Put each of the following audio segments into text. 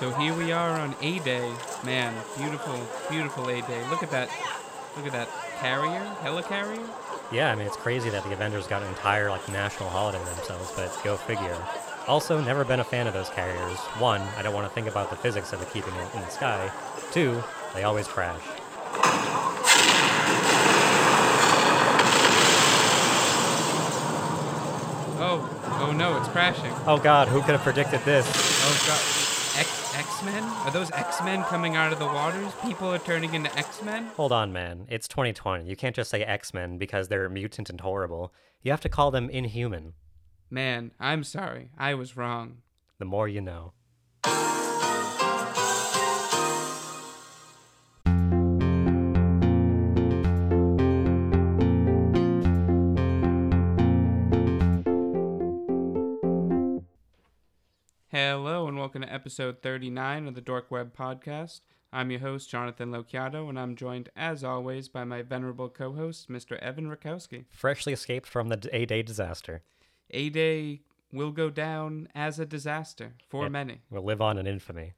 So here we are on A Day. Man, beautiful, beautiful A Day. Look at that. Look at that carrier, helicarrier. Yeah, I mean it's crazy that the Avengers got an entire like national holiday themselves, but go figure. Also, never been a fan of those carriers. One, I don't want to think about the physics of it keeping it in the sky. Two, they always crash. Oh, oh no, it's crashing. Oh God, who could have predicted this? Oh god, X X Men? Are those X Men coming out of the waters? People are turning into X Men. Hold on, man. It's 2020. You can't just say X-Men because they're mutant and horrible. You have to call them inhuman. Man, I'm sorry. I was wrong. The more you know. Hello and welcome to episode 39 of the Dork Web Podcast. I'm your host, Jonathan Lociato, and I'm joined, as always, by my venerable co host, Mr. Evan Rakowski. Freshly escaped from the A-Day disaster. A Day will go down as a disaster for Yeah. many. We'll live on in infamy.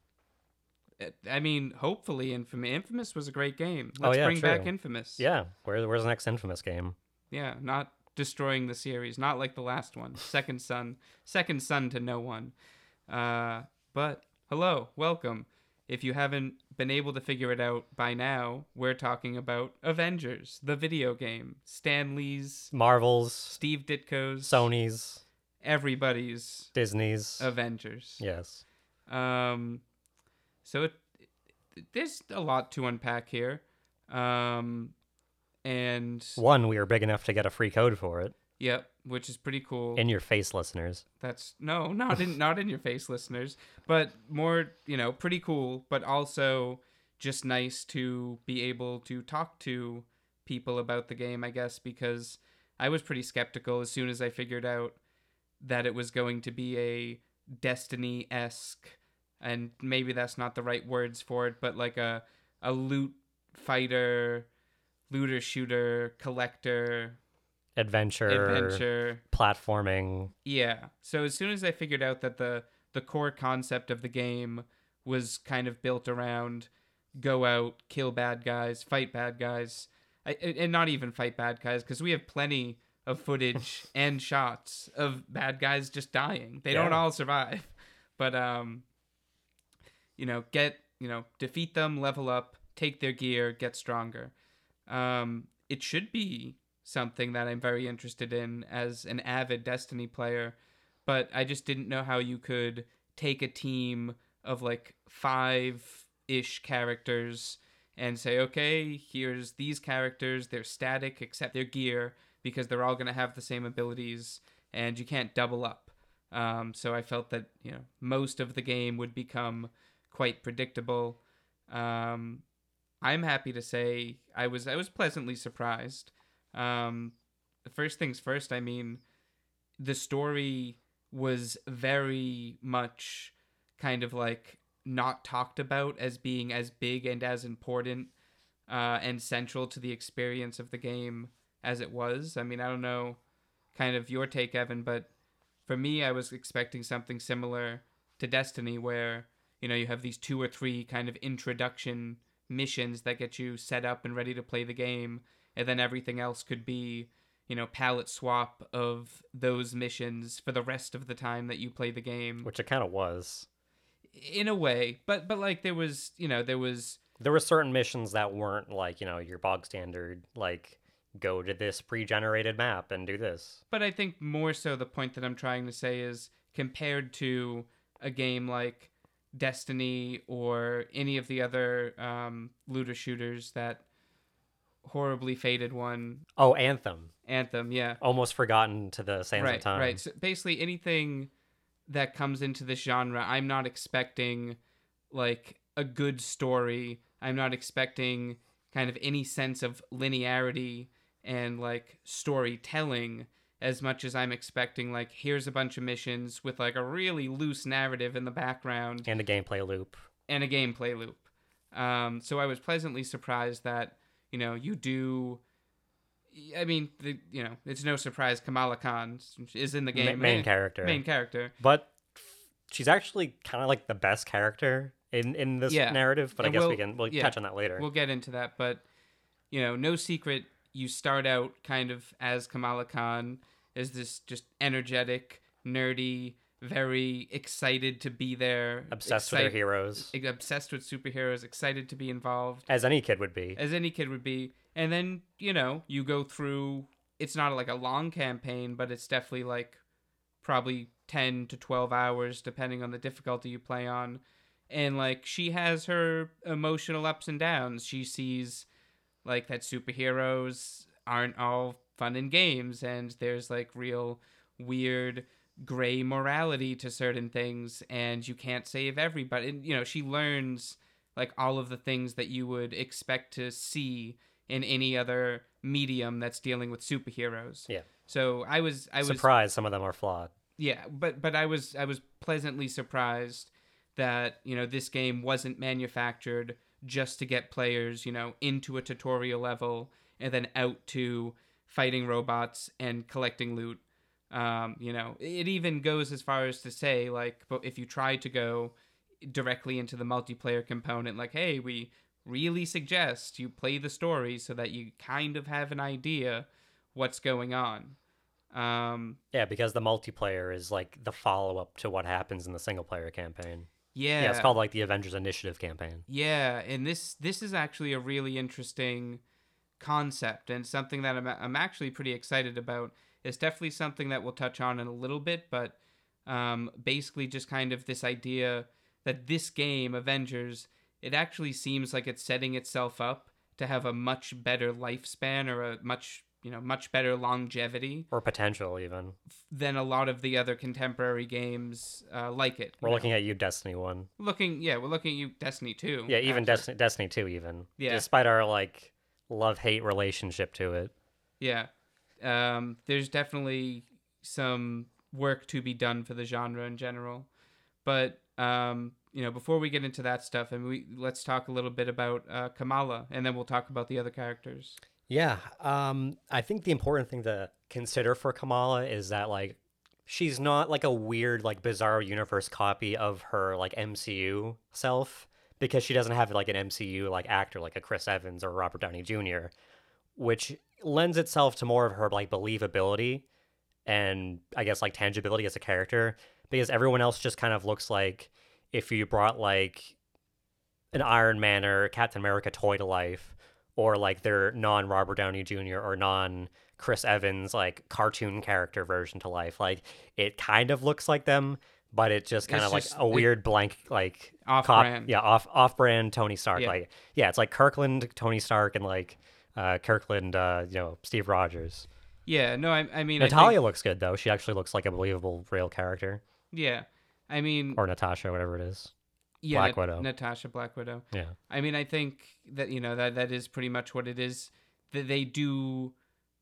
Uh, I mean, hopefully, Infamous. Infamous was a great game. Oh, Let's yeah, bring back. Infamous. Yeah, where, where's the next infamous game? Yeah, not destroying the series, not like the last one, Second Son, Second Son to no one. Uh, but hello, welcome. If you haven't been able to figure it out by now, we're talking about Avengers, the video game. Stan Lee's, Marvel's, Steve Ditko's, Sony's, everybody's Disney's. Avengers. yes. Um, so it, it- there's a lot to unpack here. Um, and One, we are big enough to get a free code for it. Yep, which is pretty cool. In your face, listeners. That's no, not in not in your face, listeners, but more, you know, pretty cool, but also just nice to be able to talk to people about the game, I guess, because I was pretty skeptical as soon as I figured out that it was going to be a Destiny esque, and maybe that's not the right words for it, but like a a loot fighter, looter shooter, collector, Adventure, adventure. platforming. Yeah. So as soon as I figured out that the the core concept of the game was kind of built around go out, kill bad guys, fight bad guys, I, and not even fight bad guys because we have plenty of footage and shots of bad guys just dying. They don't all survive, but um, you know, get you know, defeat them, level up, take their gear, get stronger. Um, it should be something that I'm very interested in as an avid Destiny player, but I just didn't know how you could take a team of like five ish characters and say, okay, here's these characters, they're static except their gear because they're all going to have the same abilities and you can't double up. Um, so I felt that, you know, most of the game would become quite predictable. Um, I'm happy to say I was I was pleasantly surprised. Um, first things first, I mean, the story was very much kind of like not talked about as being as big and as important uh, and central to the experience of the game as it was. I mean, I don't know kind of your take, Evan, but for me, I was expecting something similar to Destiny, where you know you have these two or three kind of introduction missions that get you set up and ready to play the game, and then everything else could be you know palette swap of those missions for the rest of the time that you play the game Which it kind of was. in a way but but like there was you know there was There were certain missions that weren't like, you know, your bog standard, like, go to this pre generated map and do this. but i think more so the point that i'm trying to say is compared to a game like destiny or any of the other um, looter shooters that horribly faded one Oh, Anthem. anthem yeah Almost forgotten to the sands right, of time. Right. So basically, anything that comes into this genre, I'm not expecting like a good story. I'm not expecting kind of any sense of linearity and like storytelling as much as I'm expecting like here's a bunch of missions with like a really loose narrative in the background And a gameplay loop. and a gameplay loop. Um, so I was pleasantly surprised that you know you do. I mean, the, you know, it's no surprise Kamala Khan is in the Ma- game. main Eh, character. Main character. But she's actually kind of like the best character in in this Yeah. narrative. But I guess we we'll- can we'll yeah, touch on that later. We'll get into that, but you know, no secret. You start out kind of as Kamala Khan, as this just energetic, nerdy, very excited to be there, Obsessed with her excite- heroes, obsessed with superheroes, excited to be involved, as any kid would be. as any kid would be. And then you know, you go through. It's not like a long campaign, but it's definitely like probably 10 to 12 hours depending on the difficulty you play on and like she has her emotional ups and downs she sees like that superheroes aren't all fun and games and there's like real weird gray morality to certain things and you can't save everybody and you know she learns like all of the things that you would expect to see in any other medium that's dealing with superheroes Yeah. so i was i was Surprised some of them are flawed. yeah, but but I was I was pleasantly surprised that you know this game wasn't manufactured just to get players you know into a tutorial level and then out to fighting robots and collecting loot. Um, you know, it even goes as far as to say like, but if you try to go directly into the multiplayer component, like, hey, we really suggest you play the story so that you kind of have an idea what's going on. Um, Yeah, because the multiplayer is like the follow up to what happens in the single player campaign. yeah, Yeah, it's called like the Avengers Initiative campaign. Yeah, and this this is actually a really interesting concept and something that I'm I'm actually pretty excited about. It's definitely something that we'll touch on in a little bit, but um, basically just kind of this idea that this game Avengers it actually seems like it's setting itself up to have a much better lifespan or a much you know much better longevity Or potential, even. than a lot of the other contemporary games uh, like it. We're looking at you, Destiny 1. looking yeah we're looking at you Destiny 2 Yeah, even. Destiny, Destiny 2, even. Yeah. Despite our like love hate relationship to it. Yeah. Um, there's definitely some work to be done for the genre in general. But um, you know, before we get into that stuff, and we let's talk a little bit about uh, Kamala, and then we'll talk about the other characters. Yeah, um, I think the important thing to consider for Kamala is that like she's not like a weird like bizarre universe copy of her like MCU self because she doesn't have like an MCU like actor like a Chris Evans or Robert Downey Jr., which lends itself to more of her like believability and I guess like tangibility as a character because everyone else just kind of looks like if you brought like an Iron Man or Captain America toy to life or like their non Robert Downey Jr. or non Chris Evans like cartoon character version to life. Like it kind of looks like them, but it just kind It's of like just- a it- weird blank like Off cop- brand. Yeah, off off brand Tony Stark. Yeah. Like yeah, it's like Kirkland Tony Stark and like uh Kirkland uh you know Steve Rogers. Yeah. No, I, I mean, I Natalia think- looks good though. She actually looks like a believable real character yeah. I mean, or Natasha whatever it is. yeah, Black Nat- Widow. Natasha Black Widow. Yeah. I mean, I think that you know that that is pretty much what it is. That they do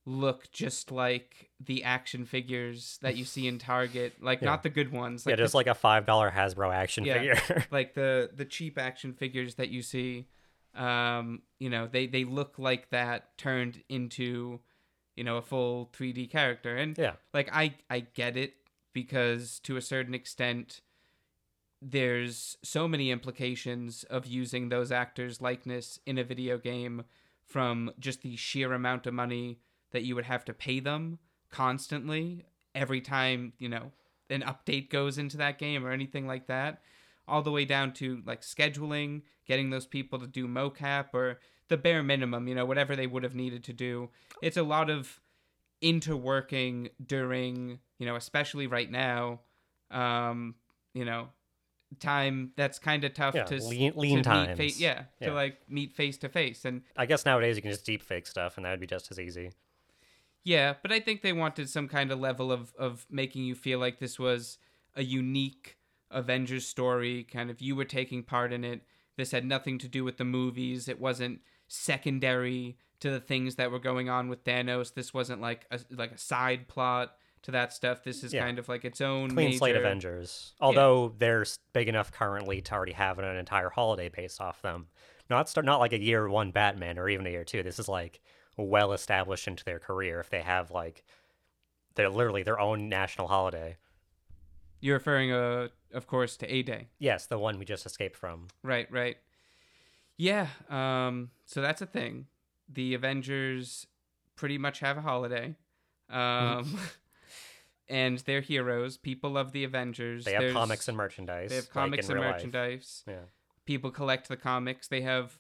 look just like the action figures that you see in Target, like Yeah. not the good ones. yeah, the just like a five dollar Hasbro action Yeah. figure. like the the cheap action figures that you see um you know they they look like that turned into you know a full 3d character and yeah. like i i get it because to a certain extent there's so many implications of using those actors likeness in a video game from just the sheer amount of money that you would have to pay them constantly every time you know an update goes into that game or anything like that all the way down to like scheduling getting those people to do mocap or the bare minimum you know whatever they would have needed to do it's a lot of interworking during you know especially right now um you know time that's kind of tough Yeah, to s- lean- to times. fa- yeah, Yeah. to like meet face to face and I guess nowadays you can just deep fake stuff and that would be just as easy. yeah but i think they wanted some kind of level of of making you feel like this was a unique avengers story kind of you were taking part in it this had nothing to do with the movies it wasn't secondary to the things that were going on with thanos this wasn't like a like a side plot to that stuff this is Yeah. kind of like its own Clean slate Avengers. Although they're big enough currently to already have an entire holiday based off them. Not start not like a year one Batman or even a year two. This is like well established into their career if they have like they're literally their own national holiday. You're referring uh of course, to A Day. Yes, the one we just escaped from. Right, right. Yeah. Um. So that's a thing. The Avengers pretty much have a holiday. Um. and they're heroes. People love the Avengers. They have There's- comics and merchandise. They have comics in and real life. merchandise. Yeah. People collect the comics. They have.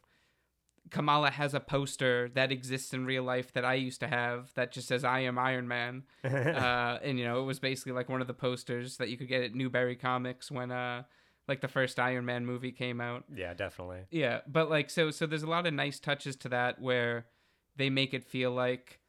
Kamala has a poster that exists in real life that I used to have that just says "I am Iron Man," uh, and you know it was basically like one of the posters that you could get at Newbury Comics when uh like the first Iron Man movie came out. yeah, definitely. Yeah, but like so so there's a lot of nice touches to that where they make it feel like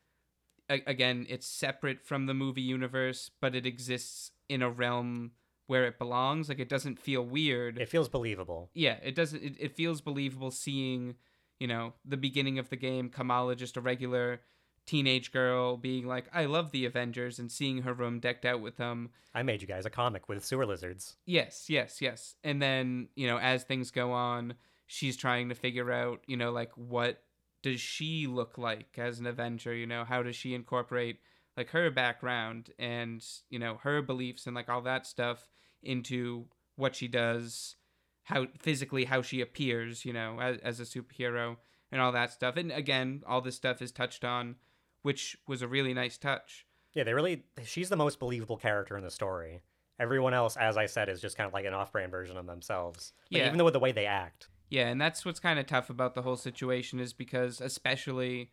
a- again it's separate from the movie universe, but it exists in a realm where it belongs. Like it doesn't feel weird. It feels believable. yeah, it doesn't it, it feels believable seeing, you know, the beginning of the game Kamala just a regular teenage girl being like I love the Avengers and seeing her room decked out with them I made you guys a comic with sewer lizards. Yes, yes, yes. And then, you know, as things go on, she's trying to figure out, you know, like what does she look like as an Avenger, you know, how does she incorporate like her background and, you know, her beliefs and like all that stuff into what she does, how physically how she appears, you know, as, as a superhero and all that stuff. And again, all this stuff is touched on, which was a really nice touch. Yeah, they really. She's the most believable character in the story. Everyone else, as I said, is just kind of like an off-brand version of themselves. Like, Yeah. Even though with the way they act. Yeah, and that's what's kind of tough about the whole situation is because especially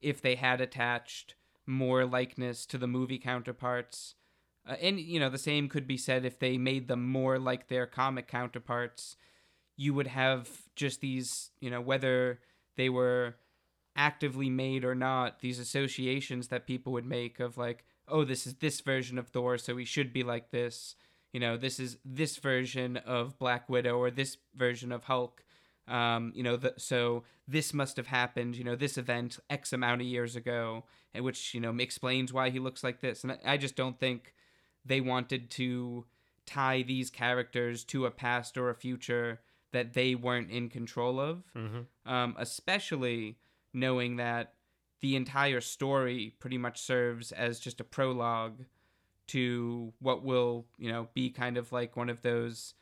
if they had attached more likeness to the movie counterparts, uh, and you know the same could be said if they made them more like their comic counterparts, you would have just these, you know, whether they were actively made or not, these associations that people would make of like, oh, this is this version of Thor, so he should be like this. You know, this is this version of Black Widow or this version of Hulk. Um, you know, the, so this must have happened. You know, this event X amount of years ago, and which you know explains why he looks like this. And I, I just don't think they wanted to tie these characters to a past or a future that they weren't in control of Mm-hmm. um, especially knowing that the entire story pretty much serves as just a prologue to what will you know be kind of like one of those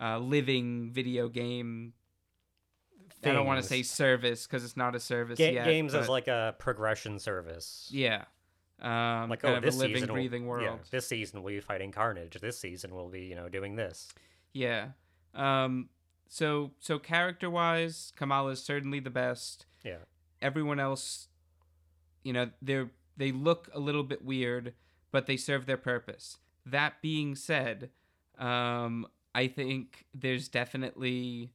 uh, living video game i don't want to say service because it's not a service Ga- yet games as like a progression service. yeah um, Like oh, of this a living season, will- breathing yeah, this season we'll be fighting Carnage. This season we'll be, you know, doing this. Yeah. Um so so character wise, Kamala is certainly the best. Yeah. Everyone else you know, they're they look a little bit weird, but they serve their purpose. That being said, um I think there's definitely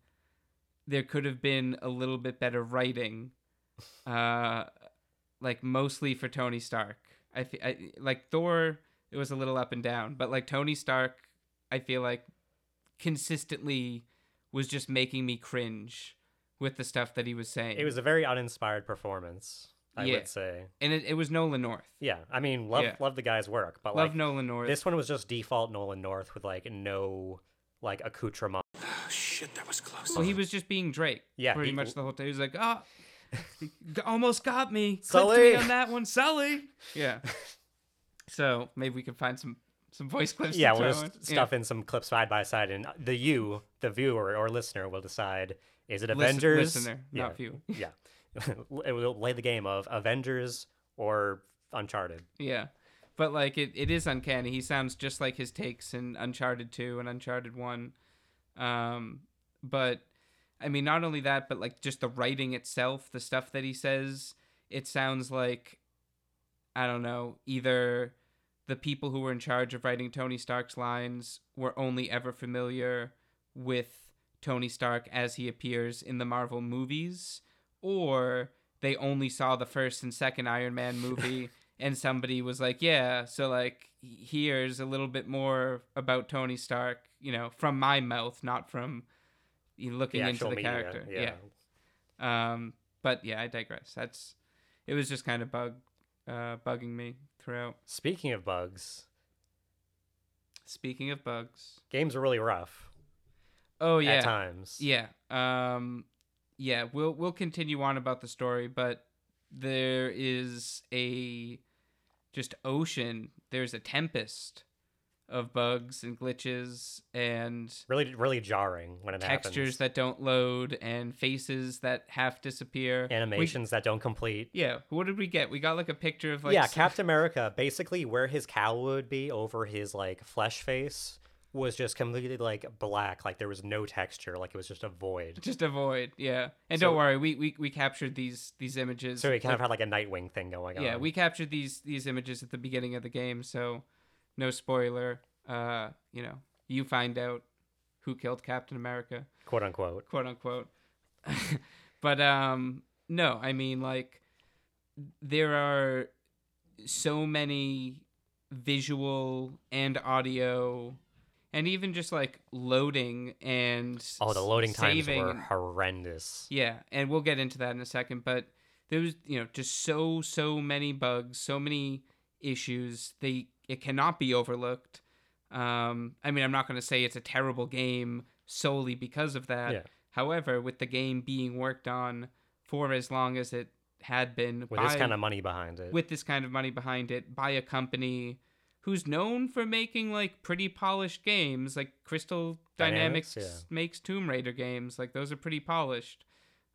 there could have been a little bit better writing uh like mostly for Tony Stark. I, fe- I like Thor it was a little up and down, but like Tony Stark I feel like consistently was just making me cringe with the stuff that he was saying. It was a very uninspired performance, I Yeah. would say. and it, it was Nolan North. Yeah, I mean, love Yeah. love the guy's work, but Love like Nolan North. this one was just default Nolan North with like no like accoutrement. Oh, shit, that was close. well, he was just being Drake. Yeah, pretty he- much the whole time. He was like, "Oh, he g- almost got me, Sully." me on that one, Sully." Yeah. so maybe we can find some some voice clips. Yeah, we'll just in. stuff in some clips side by side, and the you, the viewer or listener, will decide is it Avengers? listener, yeah, not view. yeah, it will play the game of Avengers or Uncharted. Yeah. But like it, it is uncanny. He sounds just like his takes in Uncharted 2 and Uncharted 1. Um but I mean not only that, but like just the writing itself, the stuff that he says, it sounds like I don't know, either the people who were in charge of writing Tony Stark's lines were only ever familiar with Tony Stark as he appears in the Marvel movies, or they only saw the first and second Iron Man movie and somebody was like, "Yeah, so like here's a little bit more about Tony Stark, you know, from my mouth, not from you looking The into the media, character." yeah. Yeah. Um, but yeah, I digress. That's it was just kind of bug uh bugging me throughout. Speaking of bugs, Speaking of bugs. games are really rough Oh yeah. at times. Yeah. Um yeah, we'll we'll continue on about the story, but there is a just ocean, there's a tempest of bugs and glitches and Really, really jarring when it textures happens. that don't load and faces that half disappear. We- Animations that don't complete. yeah, what did we get? We got like a picture of like yeah, s- Captain America, basically where his cowl would be over his like flesh face was just completely like black, like there was no texture, like it was just a void. just a void. Yeah, and So- don't worry, we, we we captured these these images. So it kind like- of had like a Nightwing thing going on. yeah, we captured these these images at the beginning of the game, so no spoiler. Uh, you know, you find out who killed Captain America, quote unquote. quote unquote. but um, no, I mean like there are so many visual and audio and even just like loading and Oh, the loading times were horrendous. yeah, and we'll get into that in a second, but there was, you know, just so so many bugs, so many issues. They it cannot be overlooked. Um, I mean, I'm not going to say it's a terrible game solely because of that. Yeah. However, with the game being worked on for as long as it had been With by, this kind of money behind it. with this kind of money behind it by a company who's known for making like pretty polished games like crystal dynamics, Dynamics, makes tomb raider games like those are pretty polished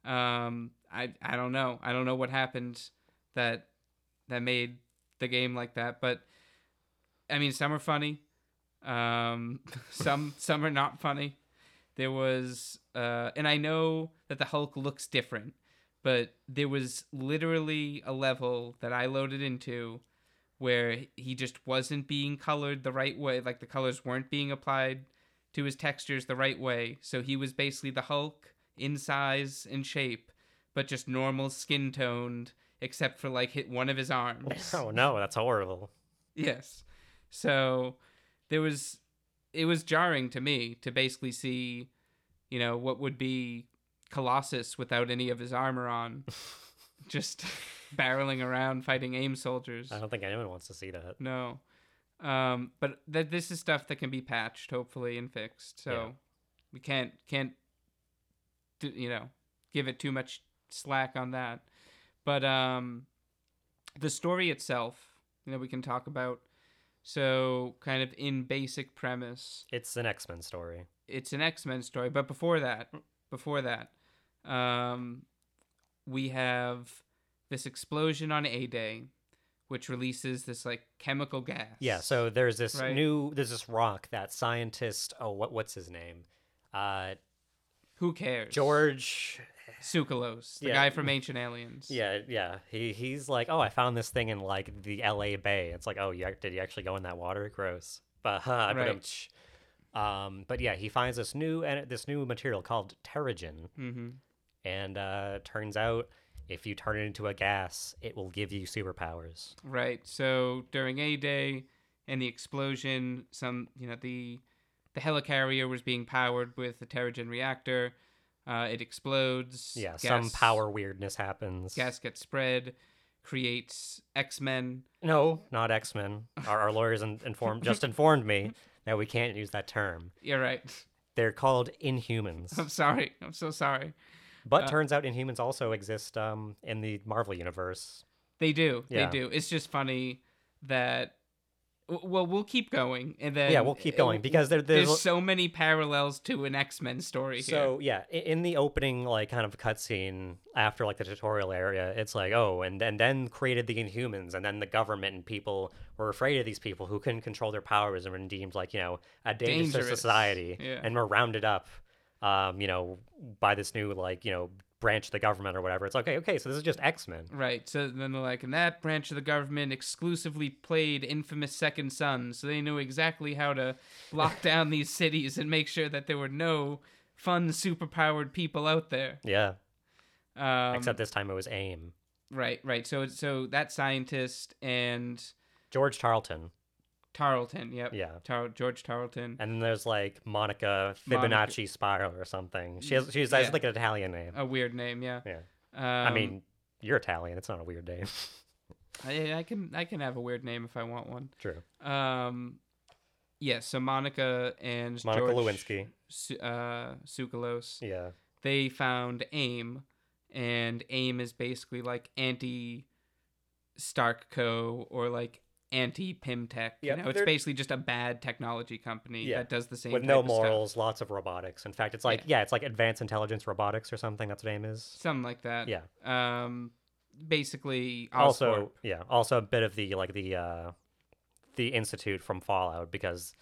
um i i don't know i don't know what happened that that made the game like that but i mean some are funny um some some are not funny there was uh and i know that the hulk looks different but there was literally a level that I loaded into where he just wasn't being colored the right way, like the colors weren't being applied to his textures the right way. So he was basically the Hulk in size and shape, but just normal skin toned, except for like hit one of his arms. oh no, that's horrible. Yes. So there was it was jarring to me to basically see, you know, what would be Colossus without any of his armor on. just barreling around fighting aim soldiers. I don't think anyone wants to see that. No. Um but that this is stuff that can be patched hopefully and fixed. So Yeah. we can't can't do, you know, give it too much slack on that. But um the story itself, you know, we can talk about so kind of in basic premise, It's an X Men story. it's an X-Men story, but before that, before that, um we have this explosion on A-Day which releases this like chemical gas. Yeah, so there's this Right. new there's this rock that scientist oh what what's his name? Uh who cares? George Tsoukalos, the Yeah. guy from Ancient Aliens. Yeah, yeah. He he's like, "Oh, I found this thing in like the LA Bay." It's like, "Oh, you, did you actually go in that water? Gross." But huh, Right. um but yeah, he finds this new and this new material called Terrigen Mm-hmm. and uh turns out if you turn it into a gas, it will give you superpowers. Right. So during A Day and the explosion, some you know the the helicarrier was being powered with the Terrigen reactor. Uh, it explodes. Yeah, some power weirdness happens. Gas gets spread, creates X Men. No, not X Men. Our, our lawyers in, informed just informed me that we can't use that term. You're right. They're called Inhumans. I'm sorry. I'm so sorry. But Uh, turns out Inhumans also exist um, in the Marvel universe. They do. Yeah. They do. It's just funny that. Well, we'll keep going, and then yeah, we'll keep going uh, because there, there's, there's so many parallels to an X Men story here. so yeah. In the opening, like kind of cutscene after like the tutorial area, it's like oh, and and then created the Inhumans, and then the government and people were afraid of these people who couldn't control their powers and were deemed like you know a danger to Dangerous. society, Yeah. and were rounded up, um, you know, by this new like you know branch of the government or whatever. It's like okay, okay, so this is just X Men. Right. So then they're like, and that branch of the government exclusively played infamous Second Son, so they knew exactly how to lock down these cities and make sure that there were no fun, superpowered people out there. Yeah, Um, except this time it was AIM. right, right. So, so that scientist and George Tarleton. Tarleton, yep, Yeah. Tar- George Tarleton. And then there's like Monica Monica- Fibonacci Spiral or something. She has she's has like an Italian name. A weird name, yeah. Yeah. Um, I mean, you're Italian. It's not a weird name. I, I can I can have a weird name if I want one. True. Um, yeah. So Monica and Monica George Lewinsky. Uh, Tsoukalos. Yeah. they found AIM, and AIM is basically like anti Stark Co. or like anti PymTech. Yeah, you know, it's basically just a bad technology company Yeah, that does the same with no morals, lots of robotics. In fact, it's like yeah. it's like advanced intelligence robotics or something. That's the name is. something like that. Yeah. Um, basically, Also, yeah, also a bit of the like the uh the institute from Fallout because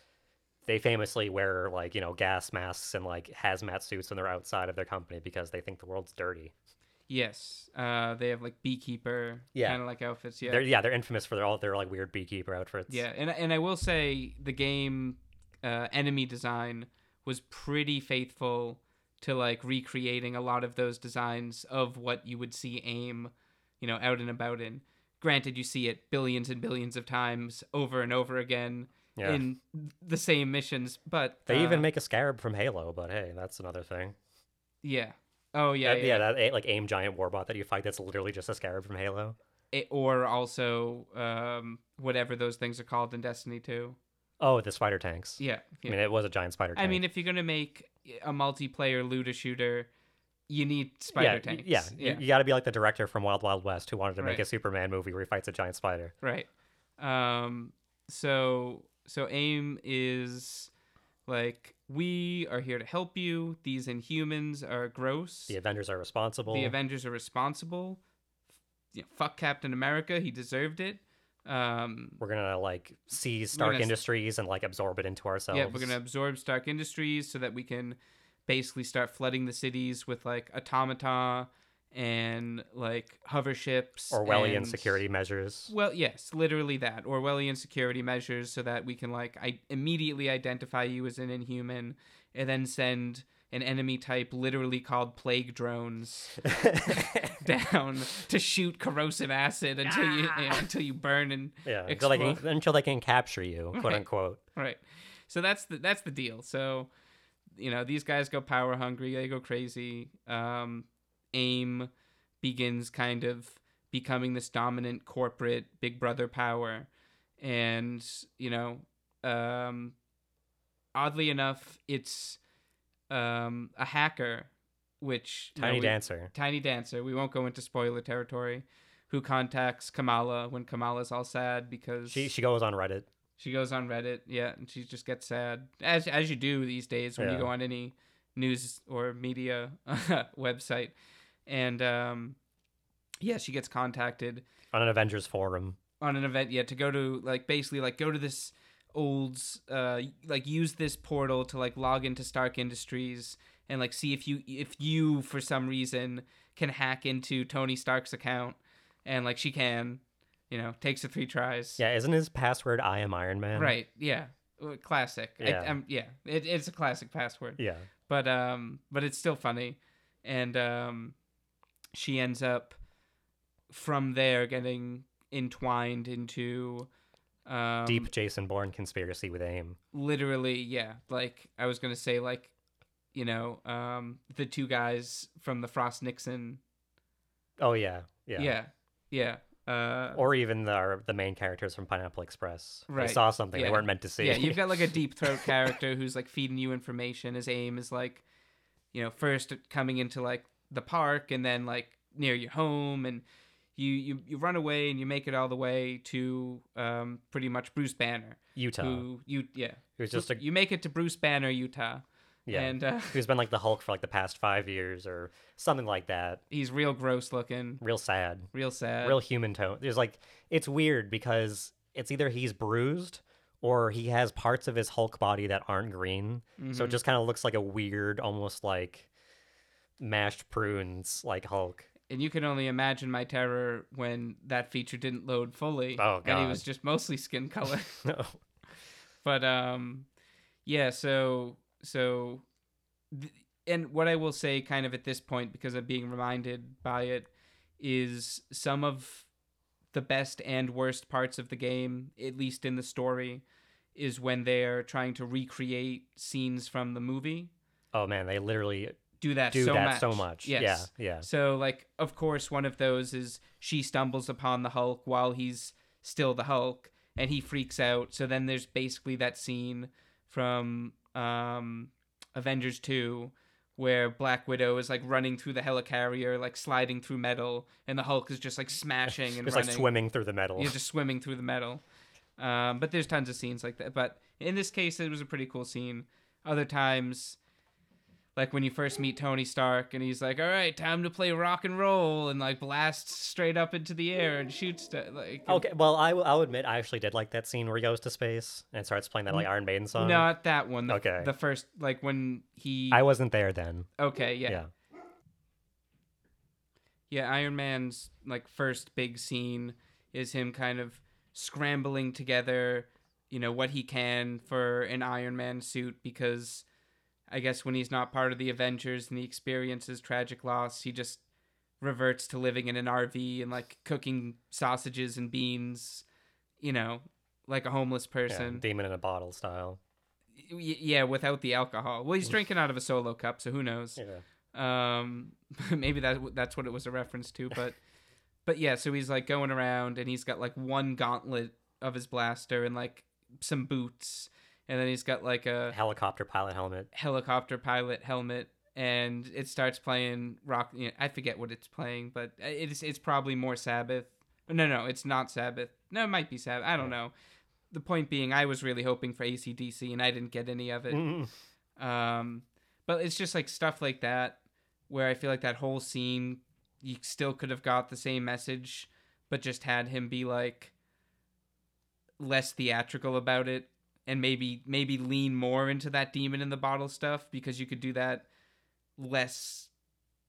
they famously wear like you know gas masks and like hazmat suits when they're outside of their company because they think the world's dirty. Yes, uh, they have like beekeeper Yeah. kind of like outfits. Yeah, They're yeah they're infamous for their all their like weird beekeeper outfits. Yeah, and and I will say the game uh, enemy design was pretty faithful to like recreating a lot of those designs of what you would see aim, you know, out and about in. Granted, you see it billions and billions of times over and over again Yeah. in the same missions, but They even uh, make a scarab from Halo, but hey, that's another thing. yeah. Oh yeah, That- yeah. that like aim giant warbot that you fight that's literally just a scarab from Halo. It- or also um, whatever those things are called in Destiny 2. Oh, the spider tanks. Yeah, yeah. I mean, it was a giant spider tank. I mean, if you're gonna make a multiplayer looter shooter, you need spider yeah, tanks. yeah, yeah, You, got to be like the director from Wild Wild West who wanted to make Right. a Superman movie where he fights a giant spider. right. Um, so so aim is like we are here to help you. These Inhumans are gross. The Avengers are responsible. The Avengers are responsible. You know, fuck Captain America. He deserved it. Um, We're gonna like seize Stark gonna Industries and like absorb it into ourselves. Yeah, we're gonna absorb Stark Industries so that we can basically start flooding the cities with like automata and like hover ships. Orwellian and- security measures. Well, yes, literally that Orwellian security measures so that we can like I immediately identify you as an Inhuman and then send an enemy type literally called plague drones down to shoot corrosive acid until you, you know, until you burn and Yeah, until they, can, until they can capture you, quote Right. unquote. right so that's the that's the deal so you know these guys go power hungry they go crazy um aim begins kind of becoming this dominant corporate big brother power and you know um oddly enough it's um a hacker which you know, Tiny we- Dancer. Tiny Dancer. We won't go into spoiler territory. Who contacts Kamala when Kamala's all sad because She she goes on Reddit. she goes on Reddit, yeah, and she just gets sad, as as you do these days when you go on any news or media website, and um, yeah, she gets contacted on an Avengers forum. on an event, yeah, to go to like basically like go to this old uh like use this portal to like log into Stark Industries and like see if you if you for some reason can hack into Tony Stark's account and like she can, you know, takes the three tries. Yeah, isn't his password "I am Iron Man"? Right. Yeah. Classic. Yeah. I, um, yeah. It, it's a classic password. Yeah. But um, but it's still funny, and um, she ends up from there getting entwined into um, Deep Jason Bourne conspiracy with AIM. literally yeah like i was gonna say like you know um the two guys from the frost nixon Oh yeah, yeah. yeah yeah, uh Or even the the main characters from Pineapple Express. Right, They saw something yeah. they weren't meant to see. yeah you've got like a deep throat character who's like feeding you information his aim is like you know first coming into like the park and then like near your home and you you, you run away and you make it all the way to um pretty much bruce banner Utah. who you yeah Who's just a you make it to bruce banner utah yeah. and uh, who's been like the Hulk for like the past five years or something like that. he's real gross looking Real sad. real sad Real human tone. There's like it's weird because it's either he's bruised or he has parts of his Hulk body that aren't green. So Mm-hmm. it just kind of looks like a weird, almost like mashed prunes like Hulk. and you can only imagine my terror when that feature didn't load fully Oh, and he was just mostly skin color No. but um yeah so so th- and what i will say kind of at this point because i'm being reminded by it is some of the best and worst parts of the game at least in the story is when they're trying to recreate scenes from the movie Oh man, they literally do that do so that much so much. yes Yeah, yeah. so like of course one of those is she stumbles upon the Hulk while he's still the Hulk and he freaks out. So then there's basically that scene from um Avengers 2 where Black Widow is like running through the helicarrier like sliding through metal and the Hulk is just like smashing and Just running. like swimming through the metal. He's just swimming through the metal. Um, but there's tons of scenes like that. But in this case, it was a pretty cool scene. Other times, like when you first meet Tony Stark and he's like, "All right, time to play rock and roll," and like blasts straight up into the air and shoots. st- like Okay, well, I will I'll admit I actually did like that scene where he goes to space and starts playing that like Iron Maiden song. Not that one. The, Okay. The first, like when he. I wasn't there then. okay. Yeah. Yeah. Yeah, Iron Man's like first big scene is him kind of scrambling together, you know, what he can for an Iron Man suit because I guess when he's not part of the Avengers and he experiences tragic loss, he just reverts to living in an RV and like cooking sausages and beans, you know, like a homeless yeah. person. Demon in a bottle style. Y- yeah, without the alcohol. Well, he's drinking out of a solo cup, so who knows? Yeah. Um, maybe that that's what it was a reference to, but but yeah. So he's like going around, and he's got like one gauntlet of his blaster and like some boots, and then he's got like a Helicopter pilot helmet. helicopter pilot helmet, and it starts playing rock. You know, I forget what it's playing, but it's it's probably more Sabbath. No, no, it's not Sabbath. No, it might be Sabbath. I don't know. The point being, I was really hoping for ACDC, and I didn't get any of it. Mm. Um, but it's just like stuff like that where I feel like that whole scene you still could have got the same message, but just had him be like less theatrical about it and maybe maybe lean more into that demon in the bottle stuff because you could do that less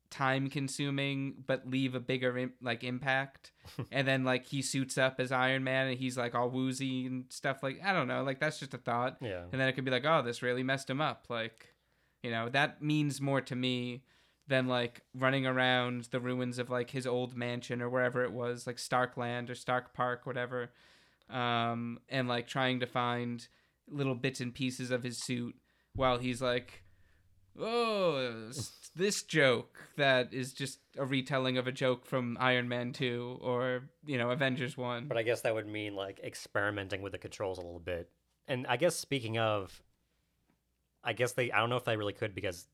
time consuming but leave a bigger like impact and then like he suits up as iron man and he's like all woozy and stuff like i don't know like that's just a thought Yeah. and then it could be like oh this really messed him up like you know that means more to me than like running around the ruins of like his old mansion or wherever it was like starkland or stark park whatever um and like trying to find little bits and pieces of his suit while he's like oh this joke that is just a retelling of a joke from iron man 2 or you know avengers 1 But I guess that would mean like experimenting with the controls a little bit. And I guess speaking of, I guess they I don't know if they really could because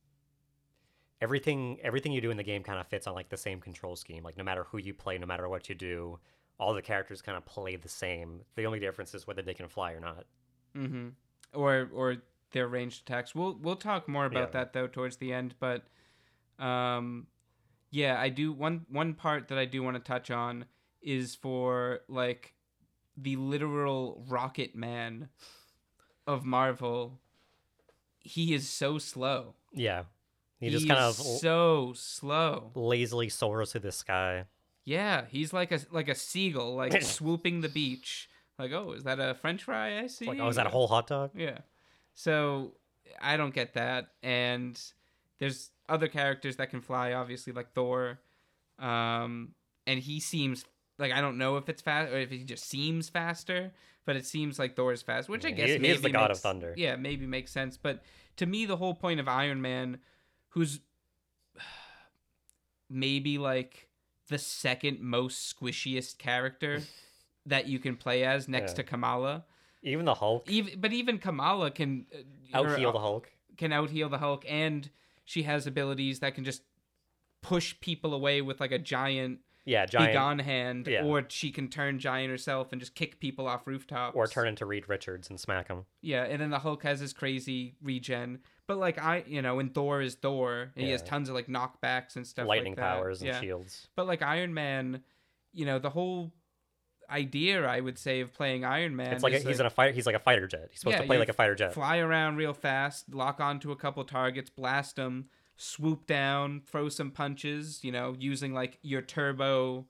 everything everything you do in the game kind of fits on like the same control scheme. Like no matter who you play, no matter what you do, all the characters kind of play the same. The only difference is whether they can fly or not. Mm-hmm. Or or their ranged attacks. We'll we'll talk more about Yeah. that though towards the end. But um, yeah, I do one one part that I do want to touch on is for like the literal Rocket Man of Marvel. He is so slow. Yeah. He just kind of l- so slow. lazily soars through the sky. Yeah, he's like a like a seagull, like swooping the beach. Like, oh, is that a French fry I see? Like, oh, is that a whole hot dog? Yeah. So I don't get that. And there's other characters that can fly, obviously, like Thor. Um, and he seems like I don't know if it's fast or if he just seems faster, but it seems like Thor's fast, which I guess he- he maybe is the god of thunder. Yeah, maybe makes sense. But to me, the whole point of Iron Man, who's maybe like the second most squishiest character that you can play as next Yeah. to Kamala. Even the Hulk Even but even Kamala can uh, out heal the Hulk. can out heal the Hulk, and she has abilities that can just push people away with like a giant, Yeah, giant gone hand, yeah. or she can turn giant herself and just kick people off rooftops, or turn into Reed Richards and smack him. Yeah, and then the Hulk has his crazy regen, but like I, you know, when Thor is Thor, and he has tons of like knockbacks and stuff, lightning like that. powers and yeah. shields. But like Iron Man, you know, the whole idea I would say of playing Iron Man, It's like a, he's that- in a fighter. He's like a fighter jet. He's supposed Yeah, to play like a fighter jet. fly around real fast, lock onto a couple targets, blast them, swoop down, throw some punches, you know, using like your turbo,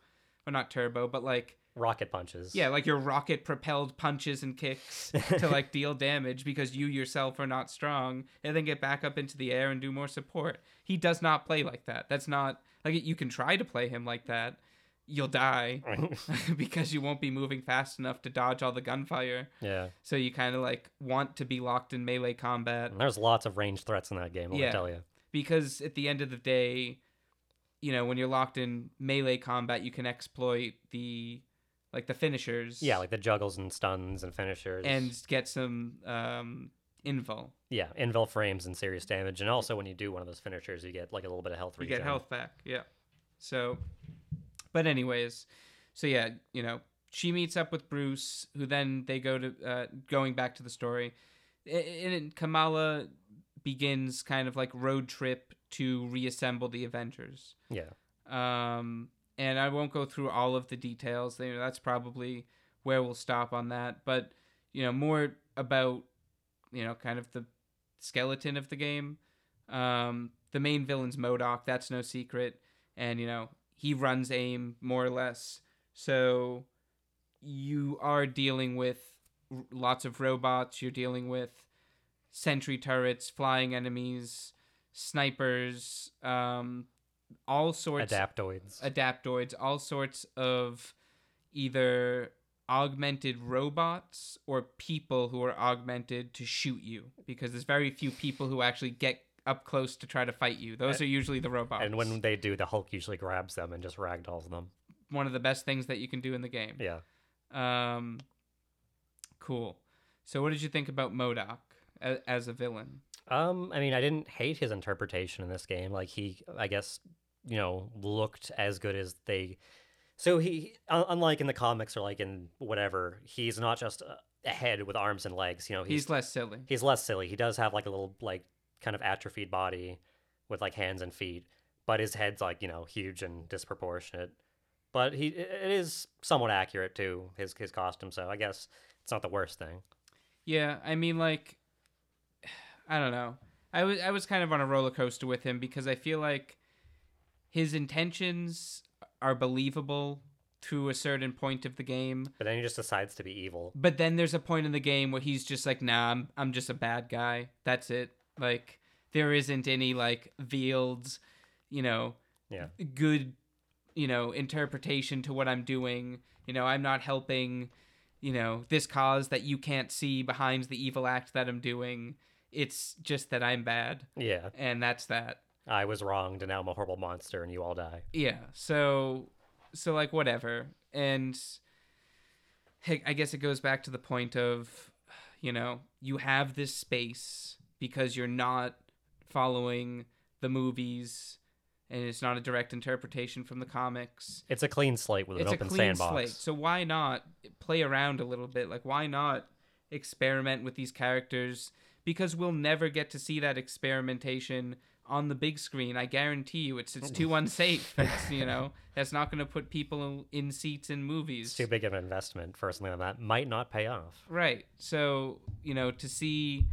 or not turbo, but like, Rocket punches. yeah, like your rocket propelled punches and kicks to like deal damage because you yourself are not strong, and then get back up into the air and do more support. He does not play like that. That's not like you can try to play him like that. You'll die because you won't be moving fast enough to dodge all the gunfire. yeah. So you kind of like want to be locked in melee combat And there's lots of range threats in that game. Let Yeah. tell you. because at the end of the day, you know, when you're locked in melee combat, you can exploit the like the finishers. Yeah, like the juggles and stuns and finishers. and get some um invul. yeah, invul frames and serious damage. And also when you do one of those finishers, you get like a little bit of health. You get health back. Yeah. So, but anyways, so yeah, you know, she meets up with Bruce, who then they go to uh, going back to the story. And Kamala begins kind of like road trip to reassemble the Avengers. Yeah. Um, and I won't go through all of the details. You know, that's probably where we'll stop on that. But you know, more about you know, kind of the skeleton of the game. Um, the main villain's MODOK. That's no secret, and you know he runs AIM more or less. So you are dealing with r- lots of robots. You're dealing with sentry turrets, flying enemies, snipers, um, all sorts Adaptoids. adaptoids, all sorts of either augmented robots or people who are augmented to shoot you because there's very few people who actually get up close to try to fight you. Those are usually the robots. and when they do, the Hulk usually grabs them and just ragdolls them. one of the best things that you can do in the game. Yeah. Um cool. So what did you think about MODOK as, as a villain? Um, I mean, I didn't hate his interpretation in this game. Like he, I guess, you know, looked as good as they. So he, unlike in the comics or like in whatever, he's not just a a head with arms and legs. You know, He's he's less silly. he's less silly. He does have like a little like kind of atrophied body with like hands and feet, but his head's like you know huge and disproportionate. But he, it is somewhat accurate to his his costume, so I guess it's not the worst thing. Yeah, I mean like I don't know. I was I was kind of on a roller coaster with him because I feel like his intentions are believable to a certain point of the game, But then he just decides to be evil. but then there's a point in the game where he's just like, "Nah, I'm I'm just a bad guy. That's it." Like there isn't any like veiled, you know, Yeah. good, you know, interpretation to what I'm doing. You know, I'm not helping, you know, this cause that you can't see behind the evil act that I'm doing. It's just that I'm bad, Yeah. and that's that. I was wronged and now I'm a horrible monster and you all die. Yeah. So, so like whatever, and I guess it goes back to the point of, you know, you have this space because you're not following the movies, and it's not a direct interpretation from the comics. It's a clean slate with an it's a open clean sandbox. slate. So why not play around a little bit? Like why not experiment with these characters? Because we'll never get to see that experimentation on the big screen. I guarantee you, it's it's too unsafe. It's you know that's not going to put people in seats in movies. It's too big of an investment for something like that might not pay off. Right. So, you know, to see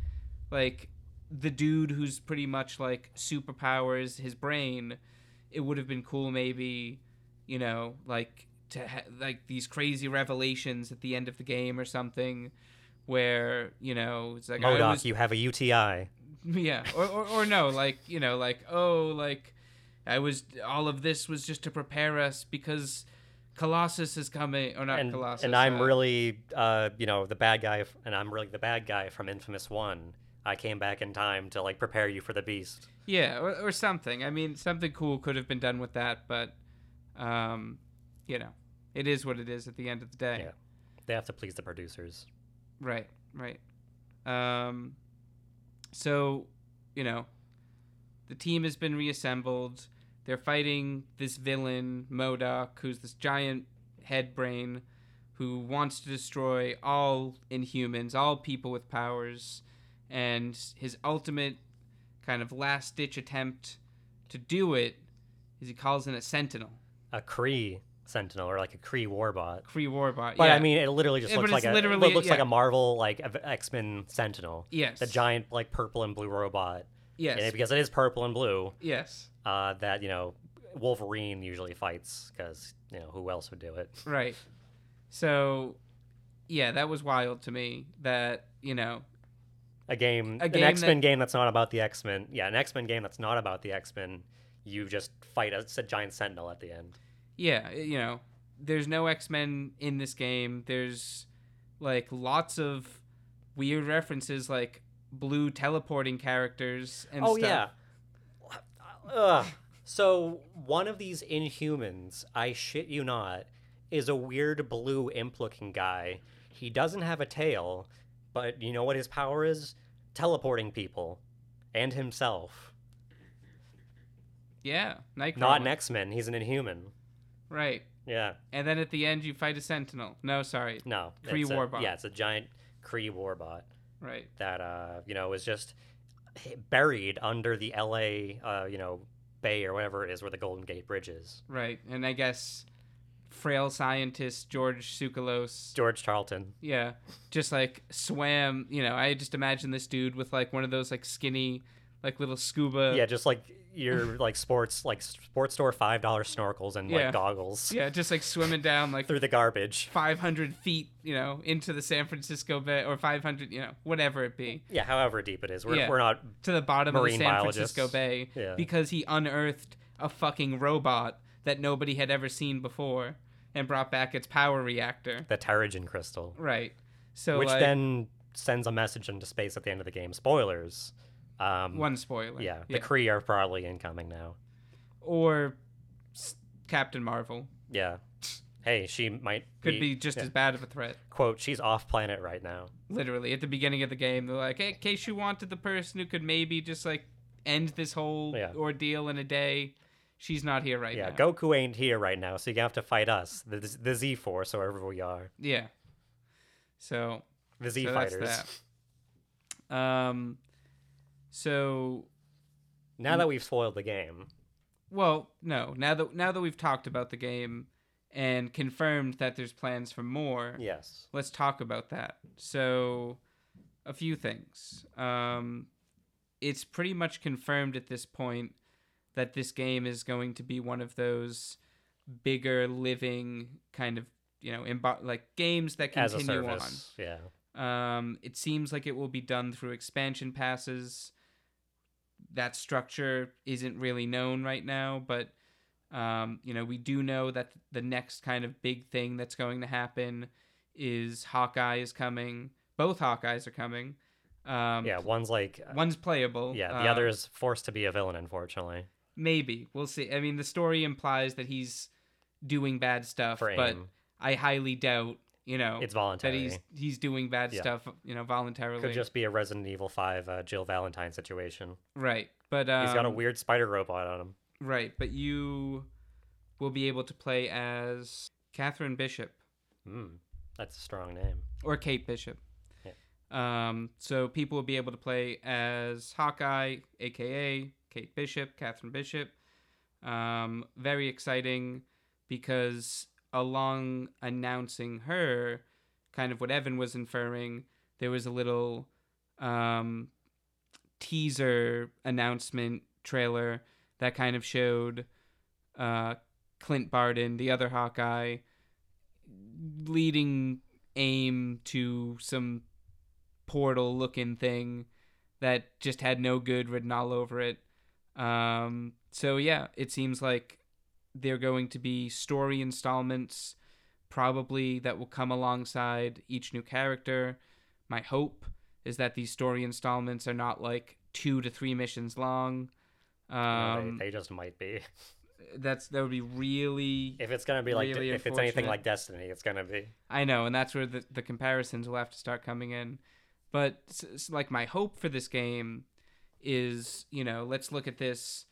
like the dude who's pretty much like superpowers his brain, it would have been cool maybe, you know, like to ha- like these crazy revelations at the end of the game or something where, you know, it's like MODOK, was you have a UTI. yeah, or, or or no, like, you know, like oh, like I was all of this was just to prepare us because Colossus is coming or not And, Colossus. and I'm uh, really, uh, you know, the bad guy, and I'm really the bad guy from Infamous One. I came back in time to like prepare you for the beast. Yeah, or, or something. I mean, something cool could have been done with that, but, um, you know, it is what it is at the end of the day. Yeah. They have to please the producers. Right, right. Um, so, you know, the team has been reassembled. They're fighting this villain, MODOK, who's this giant head brain who wants to destroy all inhumans, all people with powers. And his ultimate kind of last ditch attempt to do it is he calls in a sentinel, A Kree Sentinel or like a Kree Warbot. Kree Warbot. But yeah. I mean, it literally just Yeah, looks like a it looks like a Marvel like X Men Sentinel. yes, The giant like purple and blue robot. yes, And it- because it is purple and blue, yes. uh, that you know Wolverine usually fights because you know who else would do it. Right. So, yeah, that was wild to me. That you know, A game, A an X Men that- game that's not about the X Men. Yeah, an X Men game that's not about the X Men. You just fight a, a giant Sentinel at the end. yeah, eh, you know, there's no X Men in this game. There's like lots of weird references, like blue teleporting characters and oh stuff. Oh yeah. Ugh. So one of these Inhumans, I shit you not, is a weird blue imp-looking guy. He doesn't have a tail, but you know what his power is? Teleporting people and himself. yeah, Nightcrawler. Not an X-Men. He's an Inhuman. Right. Yeah. and then at the end you fight a sentinel. No, sorry, No. Kree a- warbot. Yeah, it's a giant Kree warbot right. that uh, you know, was just buried under the LA uh, you know, bay or whatever it is where the Golden Gate Bridge is. Right, and I guess frail scientist George Tsoukalos, George Tarleton. yeah, just like swam. You know, I just imagine this dude with like one of those like skinny, like little scuba. yeah, just like your like sports like sports store five dollar snorkels and Yeah. like goggles yeah, just like swimming down like through the garbage. 500 feet, you know, into the San Francisco Bay or 500, you know, whatever it be, Yeah, however deep it is. We're, Yeah. we're not to the bottom of the San biologists. Francisco Bay Yeah. because he unearthed a fucking robot that nobody had ever seen before and brought back its power reactor. the Terrigen crystal. Right. So which like, then sends a message into space at the end of the game. Spoilers. Um, one spoiler. yeah, the Kree are probably incoming now. or s- Captain Marvel Yeah. Hey, she might could be just yeah. as bad of a threat. quote. She's off planet right now. Literally at the beginning of the game, they're like, "Hey, in case you wanted the person who could maybe just like end this whole Yeah. ordeal in a day, she's not here right now. yeah, now." Goku ain't here right now, so you have to fight us, the the Z Force, or wherever we are, Yeah. So the Z So Fighters. that. Um, so Now that we've spoiled the game, well, no. Now that now that we've talked about the game and confirmed that there's plans for more, yes, let's talk about that. So, a few things. Um, it's pretty much confirmed at this point that this game is going to be one of those bigger living kind of you know imbo- like games that as a continue on. yeah, Um, it seems like it will be done through expansion passes. That structure isn't really known right now, but um, you know we do know that the next kind of big thing that's going to happen is Hawkeye is coming. Both Hawkeyes are coming. Um, yeah. One's like, uh, one's playable. yeah, the uh, other is forced to be a villain, unfortunately, maybe we'll see. I mean, the story implies that he's doing bad stuff, for but I highly doubt you know It's voluntary. that he's he's doing bad Yeah. stuff you know voluntarily. Could just be a Resident Evil Five uh, Jill Valentine situation. Right, but um, He's got a weird spider robot on him. right, but you will be able to play as Catherine Bishop Hmm, that's a strong name. or Kate Bishop. Um, so people will be able to play as Hawkeye, aka Kate Bishop, Catherine Bishop. Um, very exciting because along announcing her, kind of what Evan was inferring, there was a little um, teaser announcement trailer that kind of showed uh, Clint Barton, the other Hawkeye, leading AIM to some portal looking thing that just had no good written all over it. Um, so yeah, it seems like they're going to be story installments, probably that will come alongside each new character. My hope is that these story installments are not like two to three missions long. Um, they, they just might be. that's that would be really If it's gonna be like, really if it's anything like Destiny, it's gonna be. I know, and that's where the, the comparisons will have to start coming in. But like my hope for this game is, you know, let's look at this,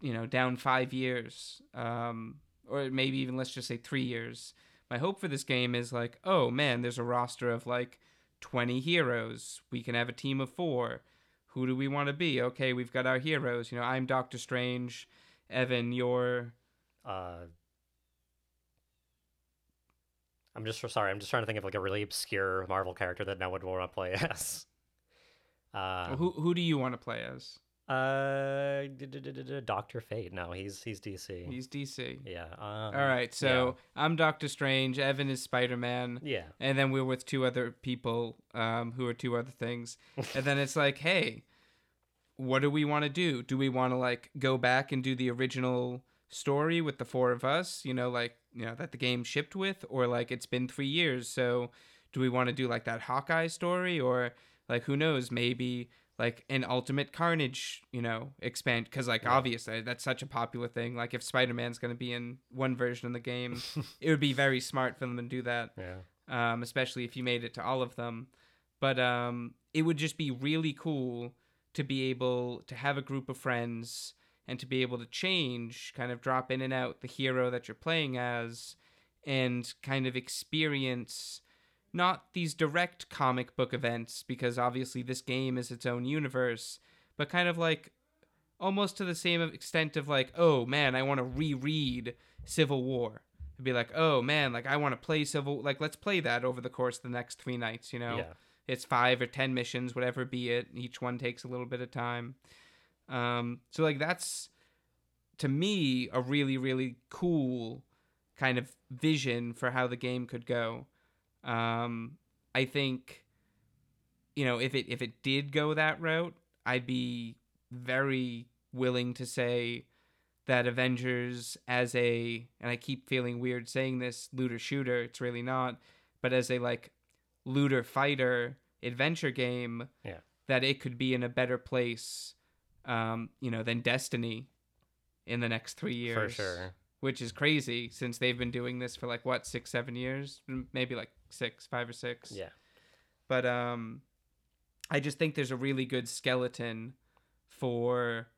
you know, down five years, um, or maybe even let's just say three years. My hope for this game is like, oh man, there's a roster of like twenty heroes. We can have a team of four. Who do we want to be? Okay, we've got our heroes. You know, I'm Doctor Strange. Evan, you're Uh, I'm just sorry. I'm just trying to think of like a really obscure Marvel character that no one will want to play as. Uh, who? Who do you want to play as? uh, Doctor Fate. No, he's he's DC. He's DC. yeah. Um, All right, so I'm Doctor Strange. Evan is Spider Man, yeah. and then we're with two other people um, who are two other things. and then it's like, hey, what do we want to do? Do we want to like go back and do the original story with the four of us? You know, like you know that the game shipped with, or like it's been three years, so do we want to do like that Hawkeye story, or like who knows, maybe like an Ultimate Carnage, you know, expand because like Yeah. obviously that's such a popular thing. Like if Spider Man's gonna be in one version of the game, it would be very smart for them to do that Yeah. um, especially if you made it to all of them. But um, it would just be really cool to be able to have a group of friends and to be able to change, kind of drop in and out the hero that you're playing as, and kind of experience not these direct comic book events, because obviously this game is its own universe, but kind of like almost to the same extent of like, oh man, I want to reread Civil War. It'd be like, oh man, like I want to play Civil, like let's play that over the course of the next three nights. You know, Yeah. it's five or ten missions, whatever be it. Each one takes a little bit of time. Um, so like that's to me a really really cool kind of vision for how the game could go. Um, I think, you know, if it if it did go that route, I'd be very willing to say that Avengers as a and I keep feeling weird saying this looter shooter, it's really not, but as a like looter fighter adventure game, Yeah. that it could be in a better place, um, you know, than Destiny in the next three years For sure. which is crazy since they've been doing this for like what six seven years maybe like six five or six Yeah. but um i just think there's a really good skeleton for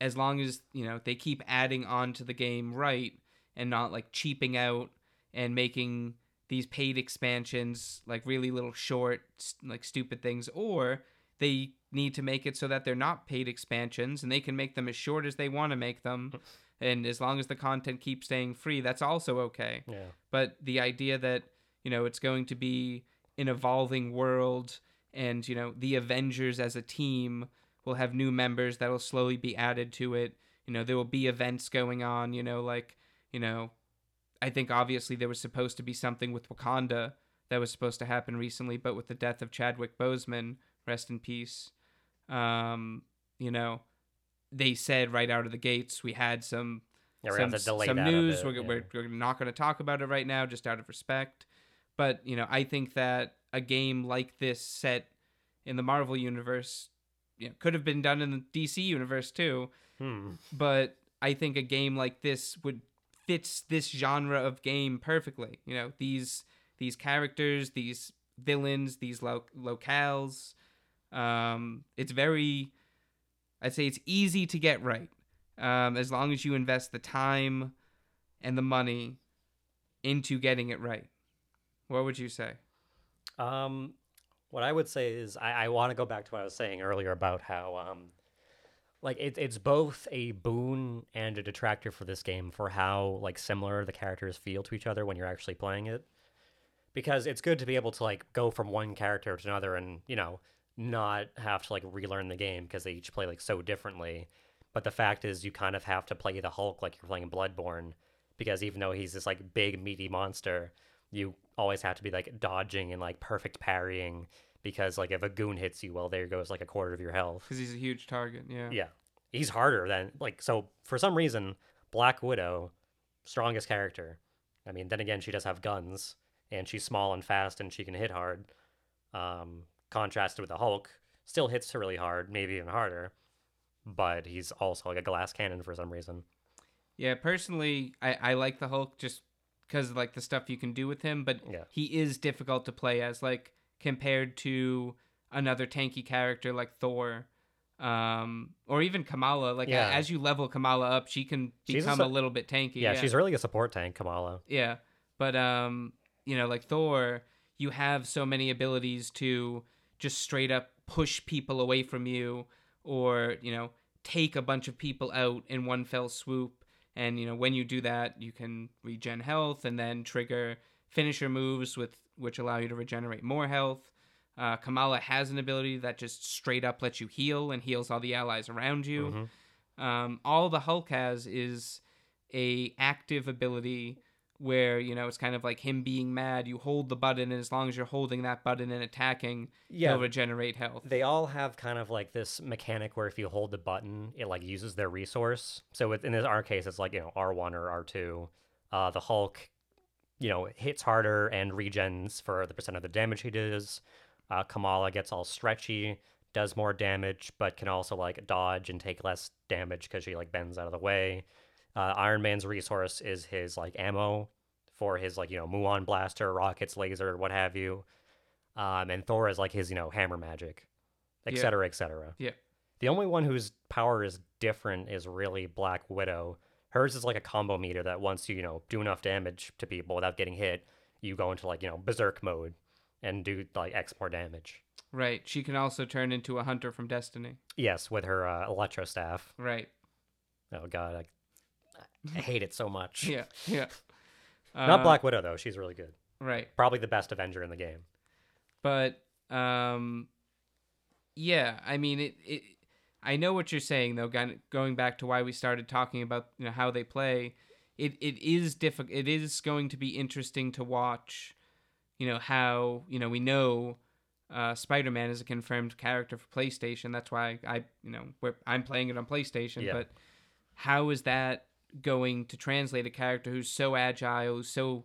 as long as you know they keep adding on to the game right and not like cheaping out and making these paid expansions like really little short like stupid things or they need to make it so that they're not paid expansions and they can make them as short as they want to make them and as long as the content keeps staying free that's also okay Yeah. but the idea that you know it's going to be an evolving world and you know the avengers as a team will have new members that will slowly be added to it you know there will be events going on you know like you know i think obviously there was supposed to be something with wakanda that was supposed to happen recently but with the death of chadwick boseman rest in peace um you know they said right out of the gates we had some Yeah, some, have to delay some news. we're, yeah. we're, we're not going to talk about it right now, just out of respect. But you know, I think that a game like this set in the Marvel universe, you know, could have been done in the DC universe too. Hmm. But I think a game like this would fits this genre of game perfectly. You know, these these characters, these villains, these lo- locales. Um, it's very, I'd say it's easy to get right um, as long as you invest the time and the money into getting it right. What would you say? Um, what I would say is I, I want to go back to what I was saying earlier about how um, like it, it's both a boon and a detractor for this game for how like similar the characters feel to each other when you're actually playing it. Because it's good to be able to like go from one character to another and you know not have to like relearn the game because they each play like so differently. But the fact is, you kind of have to play the Hulk like you're playing Bloodborne because even though he's this like big meaty monster, you always have to be like dodging and like perfect parrying because like if a goon hits you, well, there goes like a quarter of your health. Because he's a huge target. Yeah. Yeah, he's harder than like so for some reason Black Widow, strongest character. I mean, then again, she does have guns and she's small and fast and she can hit hard. Um, contrasted with the Hulk, still hits her really hard, maybe even harder, but he's also like a glass cannon for some reason. Yeah. Personally, I, I like the Hulk just because of like the stuff you can do with him, but Yeah. he is difficult to play as like compared to another tanky character like Thor. Um, or even Kamala, like Yeah. as you level Kamala up, she can a become su- a little bit tanky. Yeah, she's really a support tank, Kamala. Yeah, but um, you know, like Thor, you have so many abilities to just straight up push people away from you, or you know, take a bunch of people out in one fell swoop. And you know, when you do that, you can regen health and then trigger finisher moves with which allow you to regenerate more health. Uh, Kamala has an ability that just straight up lets you heal and heals all the allies around you. Um, all the Hulk has is a active ability where you know it's kind of like him being mad. You hold the button, and as long as you're holding that button and attacking, Yeah. he'll regenerate health. They all have kind of like this mechanic where if you hold the button, it like uses their resource. So with, in this, our case, it's like you know R1 or R2. Uh, the Hulk, you know, hits harder and regens for the percent of the damage he does. Uh, Kamala gets all stretchy, does more damage, but can also like dodge and take less damage because she like bends out of the way. Uh, Iron Man's resource is his like ammo for his like you know muon blaster, rockets, laser, what have you. Um, and Thor is like his you know hammer magic, Yeah. etc. etc. Yeah. The only one whose power is different is really Black Widow. Hers is like a combo meter that once you, you know, do enough damage to people without getting hit, you go into like, you know, berserk mode and do like X more damage. Right. She can also turn into a hunter from Destiny. Yes, with her uh, electro staff. Right. Oh god, I, I hate it so much. Yeah. Yeah. Not Uh, Black Widow though. She's really good. Right. Probably the best Avenger in the game. but um yeah i mean it, it i know what you're saying though going back to why we started talking about you know how they play it it is difficult it is going to be interesting to watch you know how you know we know uh, Spider-Man is a confirmed character for PlayStation. That's why I, you know, we're, I'm playing it on PlayStation. Yeah. But how is that going to translate a character who's so agile, who's so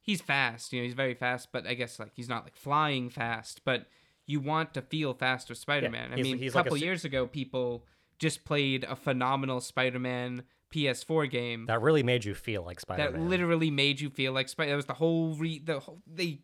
he's fast, you know, he's very fast, but I guess like he's not like flying fast, but you want to feel fast with Spider-Man. I mean, he's a like a couple years ago, people just played a phenomenal Spider-Man PS4 game That really made you feel like Spider-Man. That literally made you feel like Spider. That was the whole re the whole they,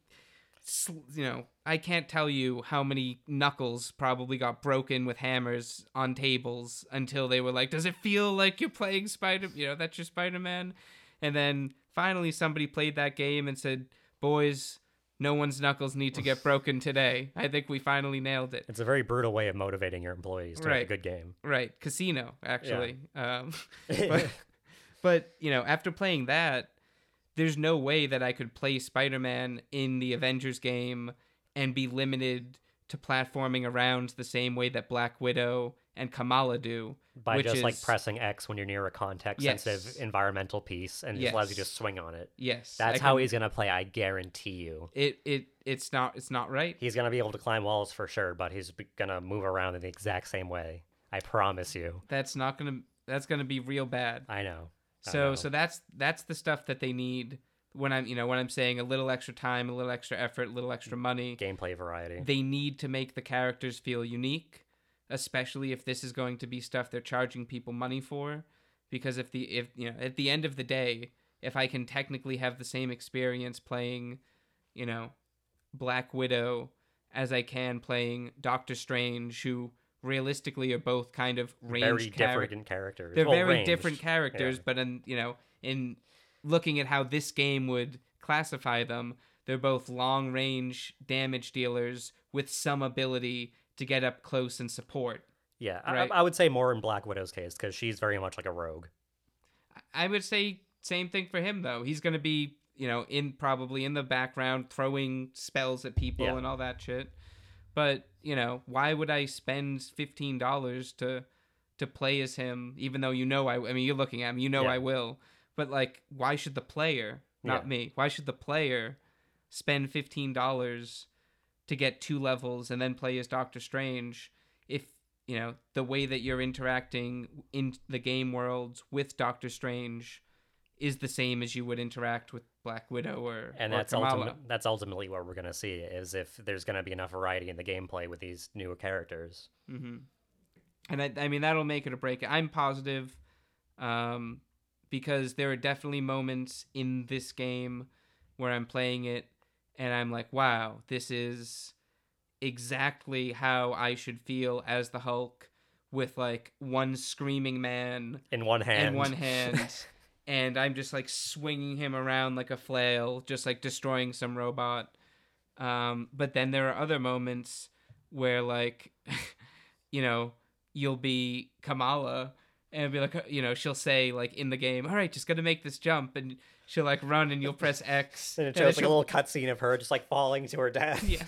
you know, I can't tell you how many knuckles probably got broken with hammers on tables until they were like, "Does it feel like you're playing Spider? You know, that's your Spider-Man." And then finally, somebody played that game and said, "Boys." No one's knuckles need to get broken today. I think we finally nailed it. It's a very brutal way of motivating your employees to make a good game. Right, casino actually. Um, but, but you know, after playing that, there's no way that I could play Spider-Man in the Avengers game and be limited to platforming around the same way that Black Widow and Kamala do. By just like pressing X when you're near a context Yes. sensitive environmental piece and it just allows you to swing on it. Yes, That's I how he's gonna play, I guarantee you. It it it's not it's not right. He's gonna be able to climb walls for sure, but he's gonna move around in the exact same way. I promise you. That's not gonna that's gonna be real bad. I know. So so that's that's the stuff that they need when I'm you know when I'm saying a little extra time, a little extra effort, a little extra money. gameplay variety. They need to make the characters feel unique, especially if this is going to be stuff they're charging people money for. Because if the if you know at the end of the day, if I can technically have the same experience playing, you know, Black Widow as I can playing Doctor Strange, who realistically are both kind of very ranged char- different characters. they're Well, very ranged. different characters, Yeah. but in you know, in looking at how this game would classify them, they're both long range damage dealers with some ability to get up close and support. Yeah, I- Right. I, I would say more in Black Widow's case because she's very much like a rogue. I would say same thing for him though. He's going to be, you know, in probably in the background throwing spells at people Yeah. and all that shit. But, you know, why would I spend $15 to to play as him even though you know I I mean you're looking at him, you know Yeah. I will. But like why should the player, not Yeah. me, why should the player spend $15 to get two levels and then play as Doctor Strange if you know the way that you're interacting in the game worlds with Doctor Strange is the same as you would interact with Black Widow or And or that's Kamala. ultimate, that's ultimately what we're gonna see is if there's gonna be enough variety in the gameplay with these newer characters. hmm And I, I mean that'll make it or break it. I'm positive, um, because there are definitely moments in this game where I'm playing it and I'm like, wow, this is exactly how I should feel as the Hulk, with like one screaming man In one hand, in one hand. And I'm just like swinging him around like a flail, just like destroying some robot. Um, but then there are other moments where, like, you know, you'll be Kamala and be like, you know, she'll say, like, in the game, all right, just gotta make this jump. And she'll, like, run and you'll press X. and it shows like a little cutscene of her just like falling to her death. yeah.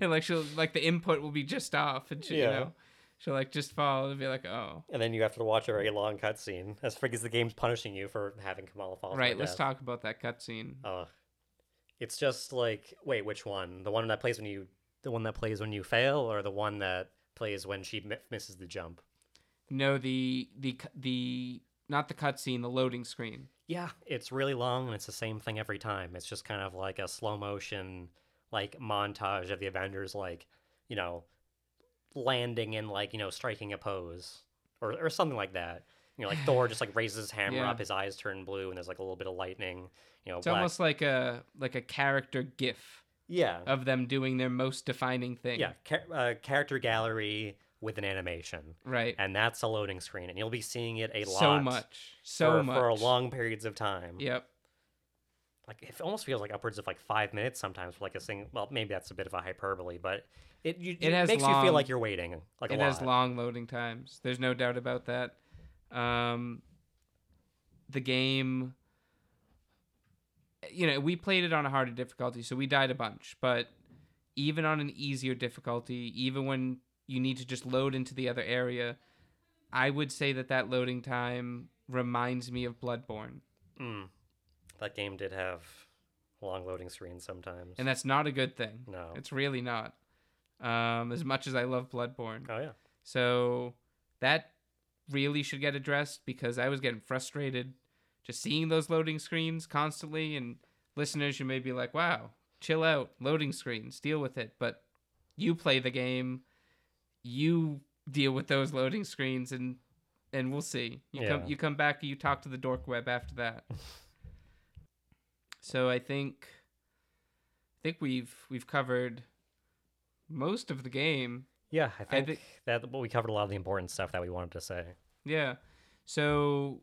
And, like, she'll, like, the input will be just off. And, she, you Yeah. know, she'll, like, just fall and be like, oh. And then you have to watch a very long cutscene as because the game's punishing you for having Kamala fall. Right, let's death. talk about that cutscene. Uh, it's just like wait, which one? The one that plays when you, the one that plays when you fail, or the one that plays when she mi- misses the jump? No, the the the not the cutscene, the loading screen. Yeah, it's really long and it's the same thing every time. It's just kind of like a slow motion like montage of the Avengers like, you know, landing and like, you know, striking a pose or or something like that. You know, like Thor just like raises his hammer Yeah. up, his eyes turn blue and there's like a little bit of lightning, you know, It's black- almost like a like a character gif Yeah. of them doing their most defining thing. Yeah, char- uh, character gallery, with an animation, Right. and that's a loading screen, and you'll be seeing it a lot, so much. So for, much. for a long periods of time. Yep. Like it almost feels like upwards of like five minutes sometimes for like a single. Well, maybe that's a bit of a hyperbole, but it you, It has makes you feel like you're waiting like a it has long loading times. There's no doubt about that. Um, the game, you know, we played it on a harder difficulty, so we died a bunch. But even on an easier difficulty, even when you need to just load into the other area, I would say that that loading time reminds me of Bloodborne, Mm. That game did have long loading screens sometimes. and that's not a good thing. no. It's really not. Um, as much as I love Bloodborne. oh yeah. So that really should get addressed because I was getting frustrated just seeing those loading screens constantly. And listeners, you may be like, wow, chill out, loading screens, deal with it. But you play the game, you deal with those loading screens, and and we'll see. You come Yeah. you come back, you talk to the dork web after that. so I think I think we've we've covered most of the game. Yeah, I think thi- that well, we covered a lot of the important stuff that we wanted to say. Yeah. So,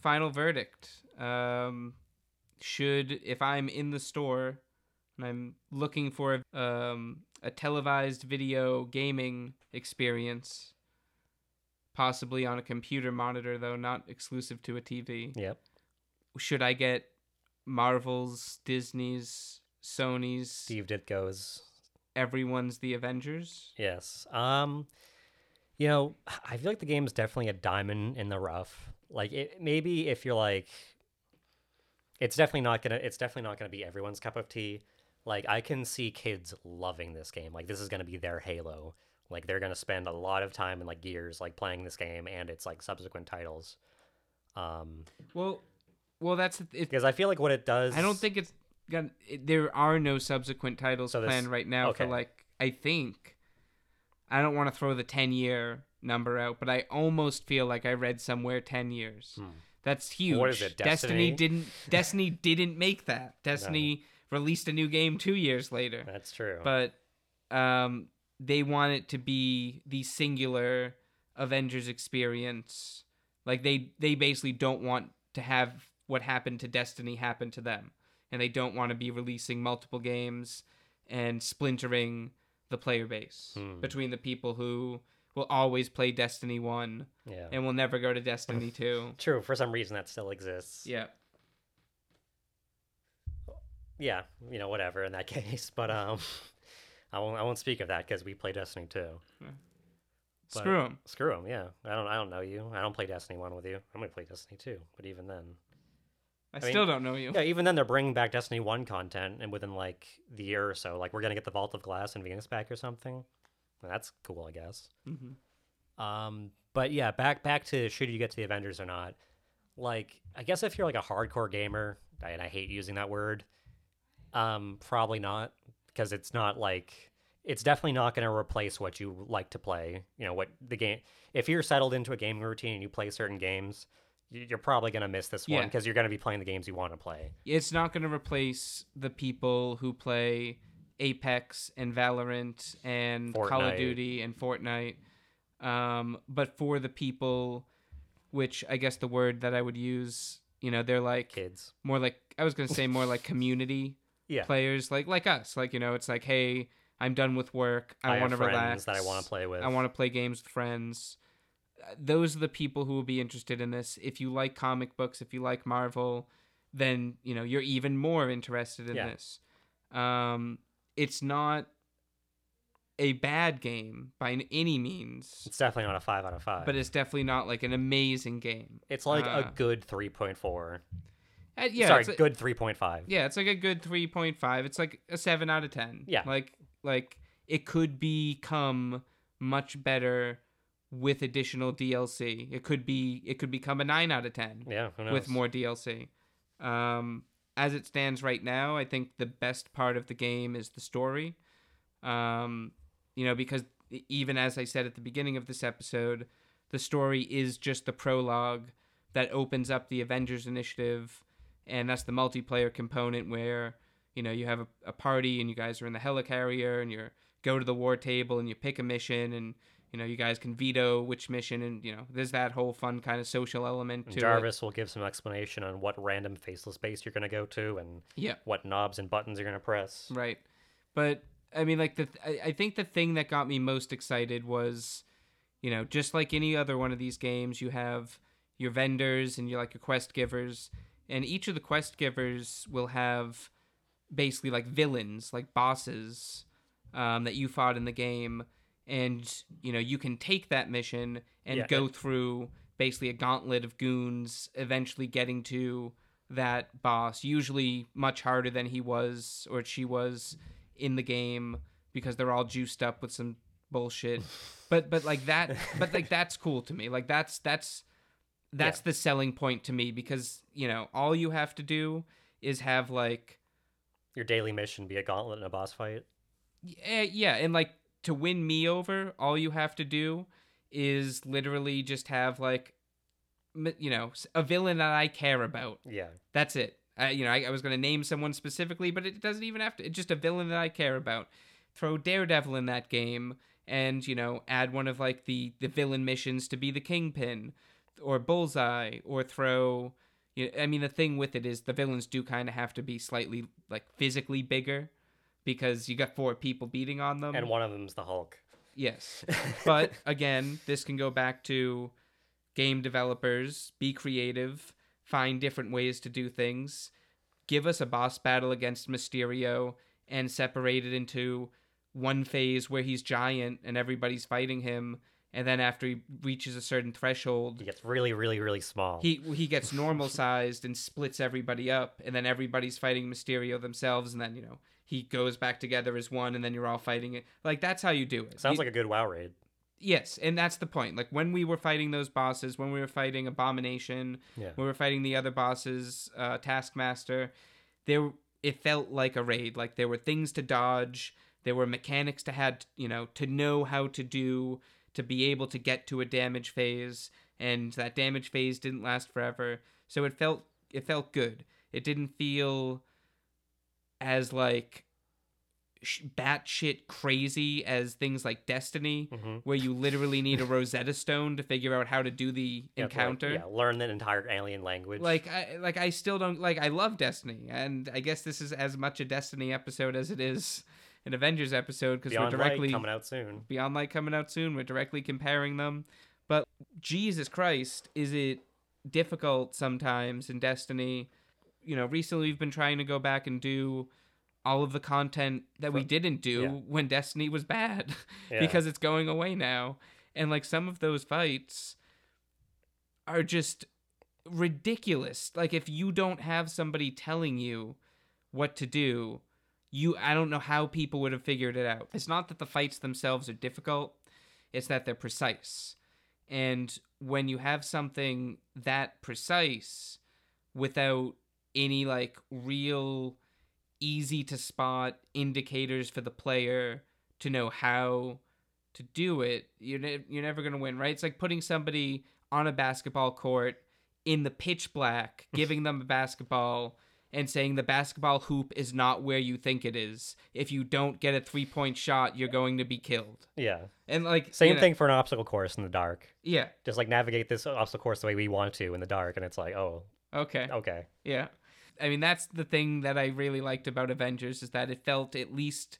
final verdict. Um, should if I'm in the store and I'm looking for um, a televised video gaming experience, possibly on a computer monitor though, not exclusive to a TV, Yep. should I get Marvel's, Disney's, Sony's, Steve Ditko's everyone's The Avengers? Yes. Um, you know, I feel like the game is definitely a diamond in the rough. Like, it, maybe if you're like, it's definitely not gonna, it's definitely not gonna be everyone's cup of tea. Like, I can see kids loving this game. Like, this is gonna be their Halo. Like, they're gonna spend a lot of time in like years like playing this game and its like subsequent titles. Um, Well, well, that's because I feel like what it does, I don't think it's gonna. It, there are no subsequent titles So planned right now okay. for like. I think. I don't want to throw the ten year number out, but I almost feel like I read somewhere ten years. That's huge. Hmm. is it, Destiny? didn't. Destiny didn't make that. Destiny released a new game two years later, that's true. but um, they want it to be the singular Avengers experience. Like they they basically don't want to have what happened to Destiny happened to them, and they don't want to be releasing multiple games and splintering the player base Hmm. between the people who will always play Destiny one yeah. and will never go to Destiny two. True. For some reason, that still exists. Yeah. yeah, you know, whatever in that case. But um, I won't I won't speak of that because we play Destiny too. But- Screw them. Screw them. Yeah, I don't I don't know you. I don't play Destiny one with you. I'm gonna play Destiny two. But even then, I, mean- still don't know you. yeah, even then they're bringing back Destiny one content, and within like the year or so, like we're gonna get the Vault of Glass and Venus back or something. That's cool, I guess. hmm Um, but yeah, back back to should you get to the Avengers or not? Like, I guess if you're like a hardcore gamer, and I hate using that word, um, probably not because it's not like it's definitely not going to replace what you like to play. You know what the game. If you're settled into a gaming routine and you play certain games, you're probably going to miss this one Yeah. because you're going to be playing the games you want to play. it's not going to replace the people who play Apex and Valorant and Call of Duty and Fortnite. Um, but for the people, which I guess the word that I would use, you know, they're like Kids, more like I was going to say more like community yeah, players, like like us. Like you know, it's like, hey, I'm done with work. I, I want to friends relax. that I want to play with. I want to play games with friends. Those are the people who will be interested in this. If you like comic books, if you like Marvel, then you know you're even more interested in Yeah. this. Um, it's not a bad game by any means, It's definitely not a five out of five, but it's definitely not like an amazing game. it's like a uh, good three point four. Uh, yeah, Sorry, it's a- good three point five. Yeah, it's like a good 3.5. It's like a 7 out of 10. Yeah. Like like it could become much better with additional DLC. It could be it could become a 9 out of 10 Yeah, with more DLC. Um as it stands right now, I think the best part of the game is the story. Um you know, because even as I said at the beginning of this episode, the story is just the prologue that opens up the Avengers initiative and that's the multiplayer component where you know you have a, a party and you guys are in the helicarrier and you go to the war table and you pick a mission and you know, you guys can veto which mission, and you know, there's that whole fun kind of social element to it. Jarvis will give some explanation on what random faceless base you're going to go to and Yeah. what knobs and buttons you're going to press. Right. But I mean, like the I, I think the thing that got me most excited was, you know, just like any other one of these games, you have your vendors and you like your quest givers, and each of the quest givers will have basically like villains, like bosses, um, that you fought in the game, and you know you can take that mission and Yeah, go it- through basically a gauntlet of goons, eventually getting to that boss. Usually much harder than he was or she was in the game because they're all juiced up with some bullshit. but but like that, but like that's cool to me. Like that's that's that's Yeah. the selling point to me because you know all you have to do is have like Your daily mission be a gauntlet and a boss fight. yeah, yeah, and like to win me over, all you have to do is literally just have like, you know, a villain that I care about. Yeah. That's it. I, you know, I, I was gonna name someone specifically, but it doesn't even have to. It's just a villain that I care about. Throw Daredevil in that game, and you know, add one of like the the villain missions to be the Kingpin, or Bullseye, or throw. You know, I mean, the thing with it is the villains do kind of have to be slightly like physically bigger, because you got four people beating on them. And one of them's the Hulk. Yes. But again, this can go back to game developers, be creative, find different ways to do things, give us a boss battle against Mysterio and separate it into one phase where he's giant and everybody's fighting him and then after he reaches a certain threshold He gets really, really, really small. he he gets normal sized and splits everybody up and then everybody's fighting Mysterio themselves and then you know he goes back together as one and then you're all fighting it like that's how you do it Sounds You- like a good WoW raid. Yes, and that's the point. Like when we were fighting those bosses, when we were fighting Abomination, Yeah. when we were fighting the other bosses, uh, Taskmaster, there it felt like a raid. Like there were things to dodge, there were mechanics to had you know to know how to do to be able to get to a damage phase, and that damage phase didn't last forever. So it felt it felt good. It didn't feel as like sh- batshit crazy as things like Destiny, Mhm. where you literally need a Rosetta Stone to figure out how to do the have to, like, encounter. yeah, learn the entire alien language. Like I like I still don't like I love Destiny, and I guess this is as much a Destiny episode as it is an Avengers episode because we're directly Light coming out soon. Beyond Light coming out soon. We're directly comparing them, but Jesus Christ, is it difficult sometimes in Destiny? You know, recently we've been trying to go back and do all of the content that we didn't do yeah. when Destiny was bad Yeah. because it's going away now. And like some of those fights are just ridiculous. Like if you don't have somebody telling you what to do, you I don't know how people would have figured it out. It's not that the fights themselves are difficult, it's that they're precise. And when you have something that precise without any like real easy to spot indicators for the player to know how to do it, you're, ne- you're never going to win, right? It's like putting somebody on a basketball court in the pitch black, giving them a basketball and saying the basketball hoop is not where you think it is. If you don't get a three point shot, you're going to be killed. Yeah. And like Same you know- thing for an obstacle course in the dark. Yeah. Just like navigate this obstacle course the way we want to in the dark, and it's like, oh, Okay. okay. Yeah. I mean, that's the thing that I really liked about Avengers is that it felt at least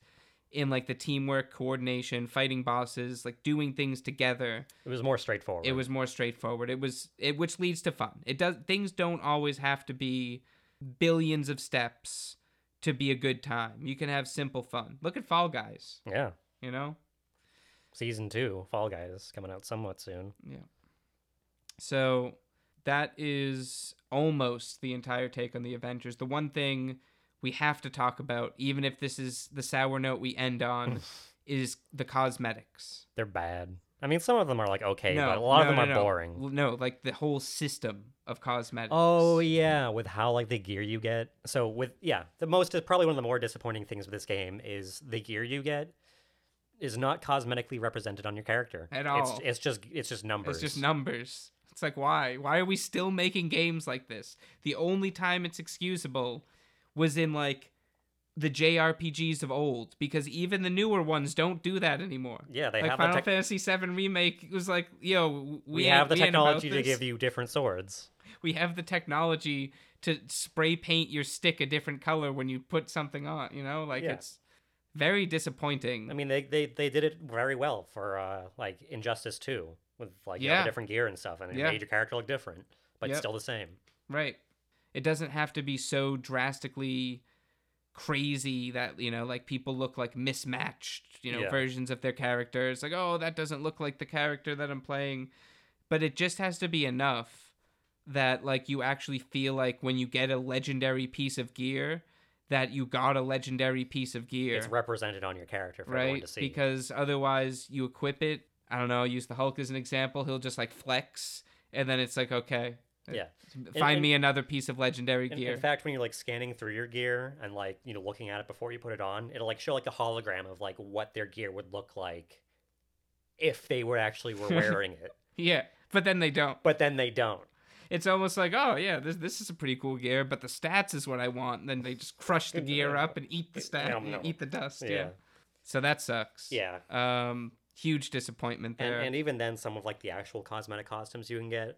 in like the teamwork, coordination, fighting bosses, like doing things together. It was more straightforward. It was more straightforward. It was it which leads to fun. It does things don't always have to be billions of steps to be a good time. You can have simple fun. Look at Fall Guys, Yeah. you know? Season two, Fall Guys, coming out somewhat soon. Yeah. So that is almost the entire take on the Avengers. The one thing we have to talk about, even if this is the sour note we end on, is the cosmetics. They're bad. I mean, some of them are like okay, no, but a lot no, of them no, are no. boring. No, like the whole system of cosmetics. Oh yeah, with how like the gear you get. So with yeah, the most probably one of the more disappointing things with this game is the gear you get is not cosmetically represented on your character At It's all. it's just it's just numbers. It's just numbers. It's like why? Why are we still making games like this? The only time it's excusable was in like the JRPGs of old because even the newer ones don't do that anymore. Yeah, they like have Final the tech- Fantasy VII remake was like, yo, we, we, have the we technology to give you different swords. We have the technology to spray paint your stick a different color when you put something on. You know, like Yeah. it's very disappointing. I mean, they they, they did it very well for uh like Injustice 2 with like you know, different gear and stuff and it Yeah. made your character look different, but Yep. still the same. Right. It doesn't have to be so drastically crazy that, you know, like people look like mismatched, you know, Yeah. versions of their characters. Like, oh, that doesn't look like the character that I'm playing. But it just has to be enough that, like, you actually feel like when you get a legendary piece of gear, that you got a legendary piece of gear. It's represented on your character for everyone right? to see. Because otherwise, you equip it. I don't know. Use the Hulk as an example. He'll just like flex, and then it's like, okay, yeah. find and- me another piece of legendary gear. in fact, when you're like scanning through your gear and like you know looking at it before you put it on, it'll like show like a hologram of like what their gear would look like if they were actually were wearing it. yeah, but then they don't. But then they don't. It's almost like, oh yeah, this this is a pretty cool gear, but the stats is what I want. And then they just crush the gear up and eat the stat, eat the dust. Yeah. Yeah. So that sucks. Yeah. Um, huge disappointment And there. and even then, some of like the actual cosmetic costumes you can get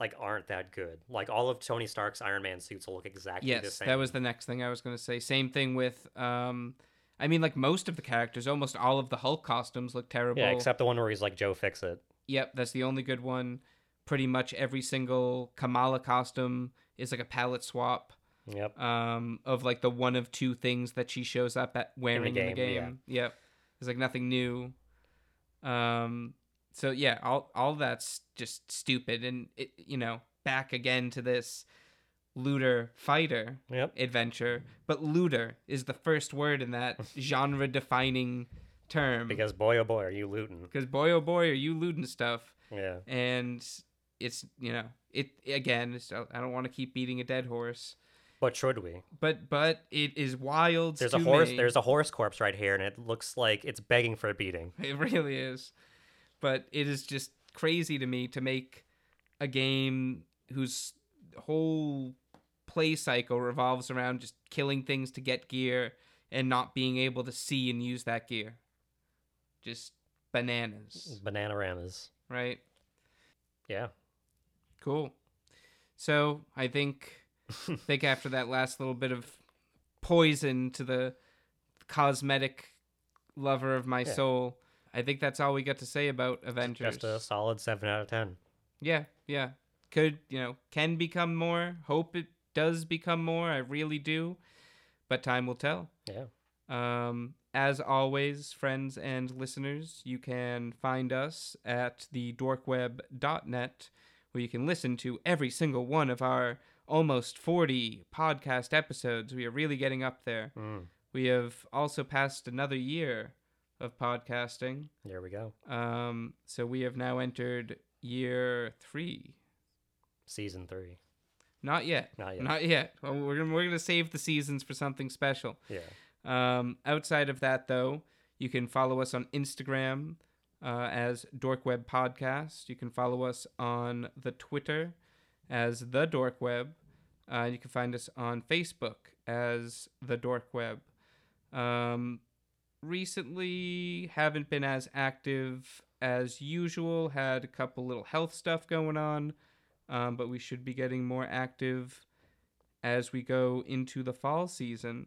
like aren't that good. Like all of Tony Stark's Iron Man suits will look exactly the same. yes, that was the next thing I was going to say. Same thing with, um, I mean, like most of the characters, almost all of the Hulk costumes look terrible. yeah, except the one where he's like Joe Fixit. Yep, that's the only good one. Pretty much every single Kamala costume is like a palette swap Yep. um, of like the one of two things that she shows up at wearing in the game. game, yeah. Yep, there's like nothing new. Um, so yeah, all all that's just stupid, and it, you know, back again to this looter fighter Yep. adventure, but looter is the first word in that genre defining term. Because boy oh boy are you looting. because boy oh boy are you looting stuff Yeah. and it's you know it again it's, i don't want to keep beating a dead horse But should we? but but it is wild There's a horse. me. There's a horse corpse right here, and it looks like it's begging for a beating. it really is but it is just crazy to me to make a game whose whole play cycle revolves around just killing things to get gear and not being able to see and use that gear just bananas Bananaramas. right Yeah. Cool. So I think think after that last little bit of poison to the cosmetic lover of my Yeah. soul, I think that's all we got to say about Avengers. Just a solid seven out of ten. Yeah, yeah. Could, you know, can become more. Hope it does become more. I really do. But time will tell. Yeah. Um, as always, friends and listeners, you can find us at the dorkweb.net, where you can listen to every single one of our almost 40 podcast episodes. We are really getting up there. Mm, We have also passed another year of podcasting. there we go. Um, so we have now entered year three. Season three. Not yet. Not yet. Not yet. Well, we're gonna we're gonna save the seasons for something special. Yeah. Um, outside of that, though, you can follow us on Instagram uh, as Dorkweb Podcast. You can follow us on the Twitter as the Dorkweb. Uh, you can find us on Facebook as the Dorkweb. Um, recently, haven't been as active as usual. Had a couple little health stuff going on, um, but we should be getting more active as we go into the fall season.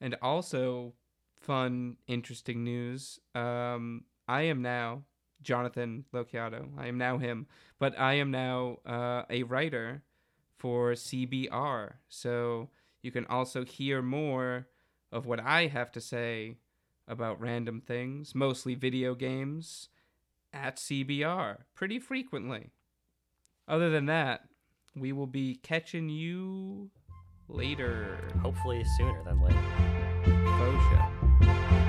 And also, fun, interesting news. Um, I am now Jonathan Lociato. I am now him, but I am now uh, a writer for CBR. So you can also hear more of what I have to say about random things, mostly video games, at CBR pretty frequently. Other than that, we will be catching you later. Hopefully sooner than later. Faux.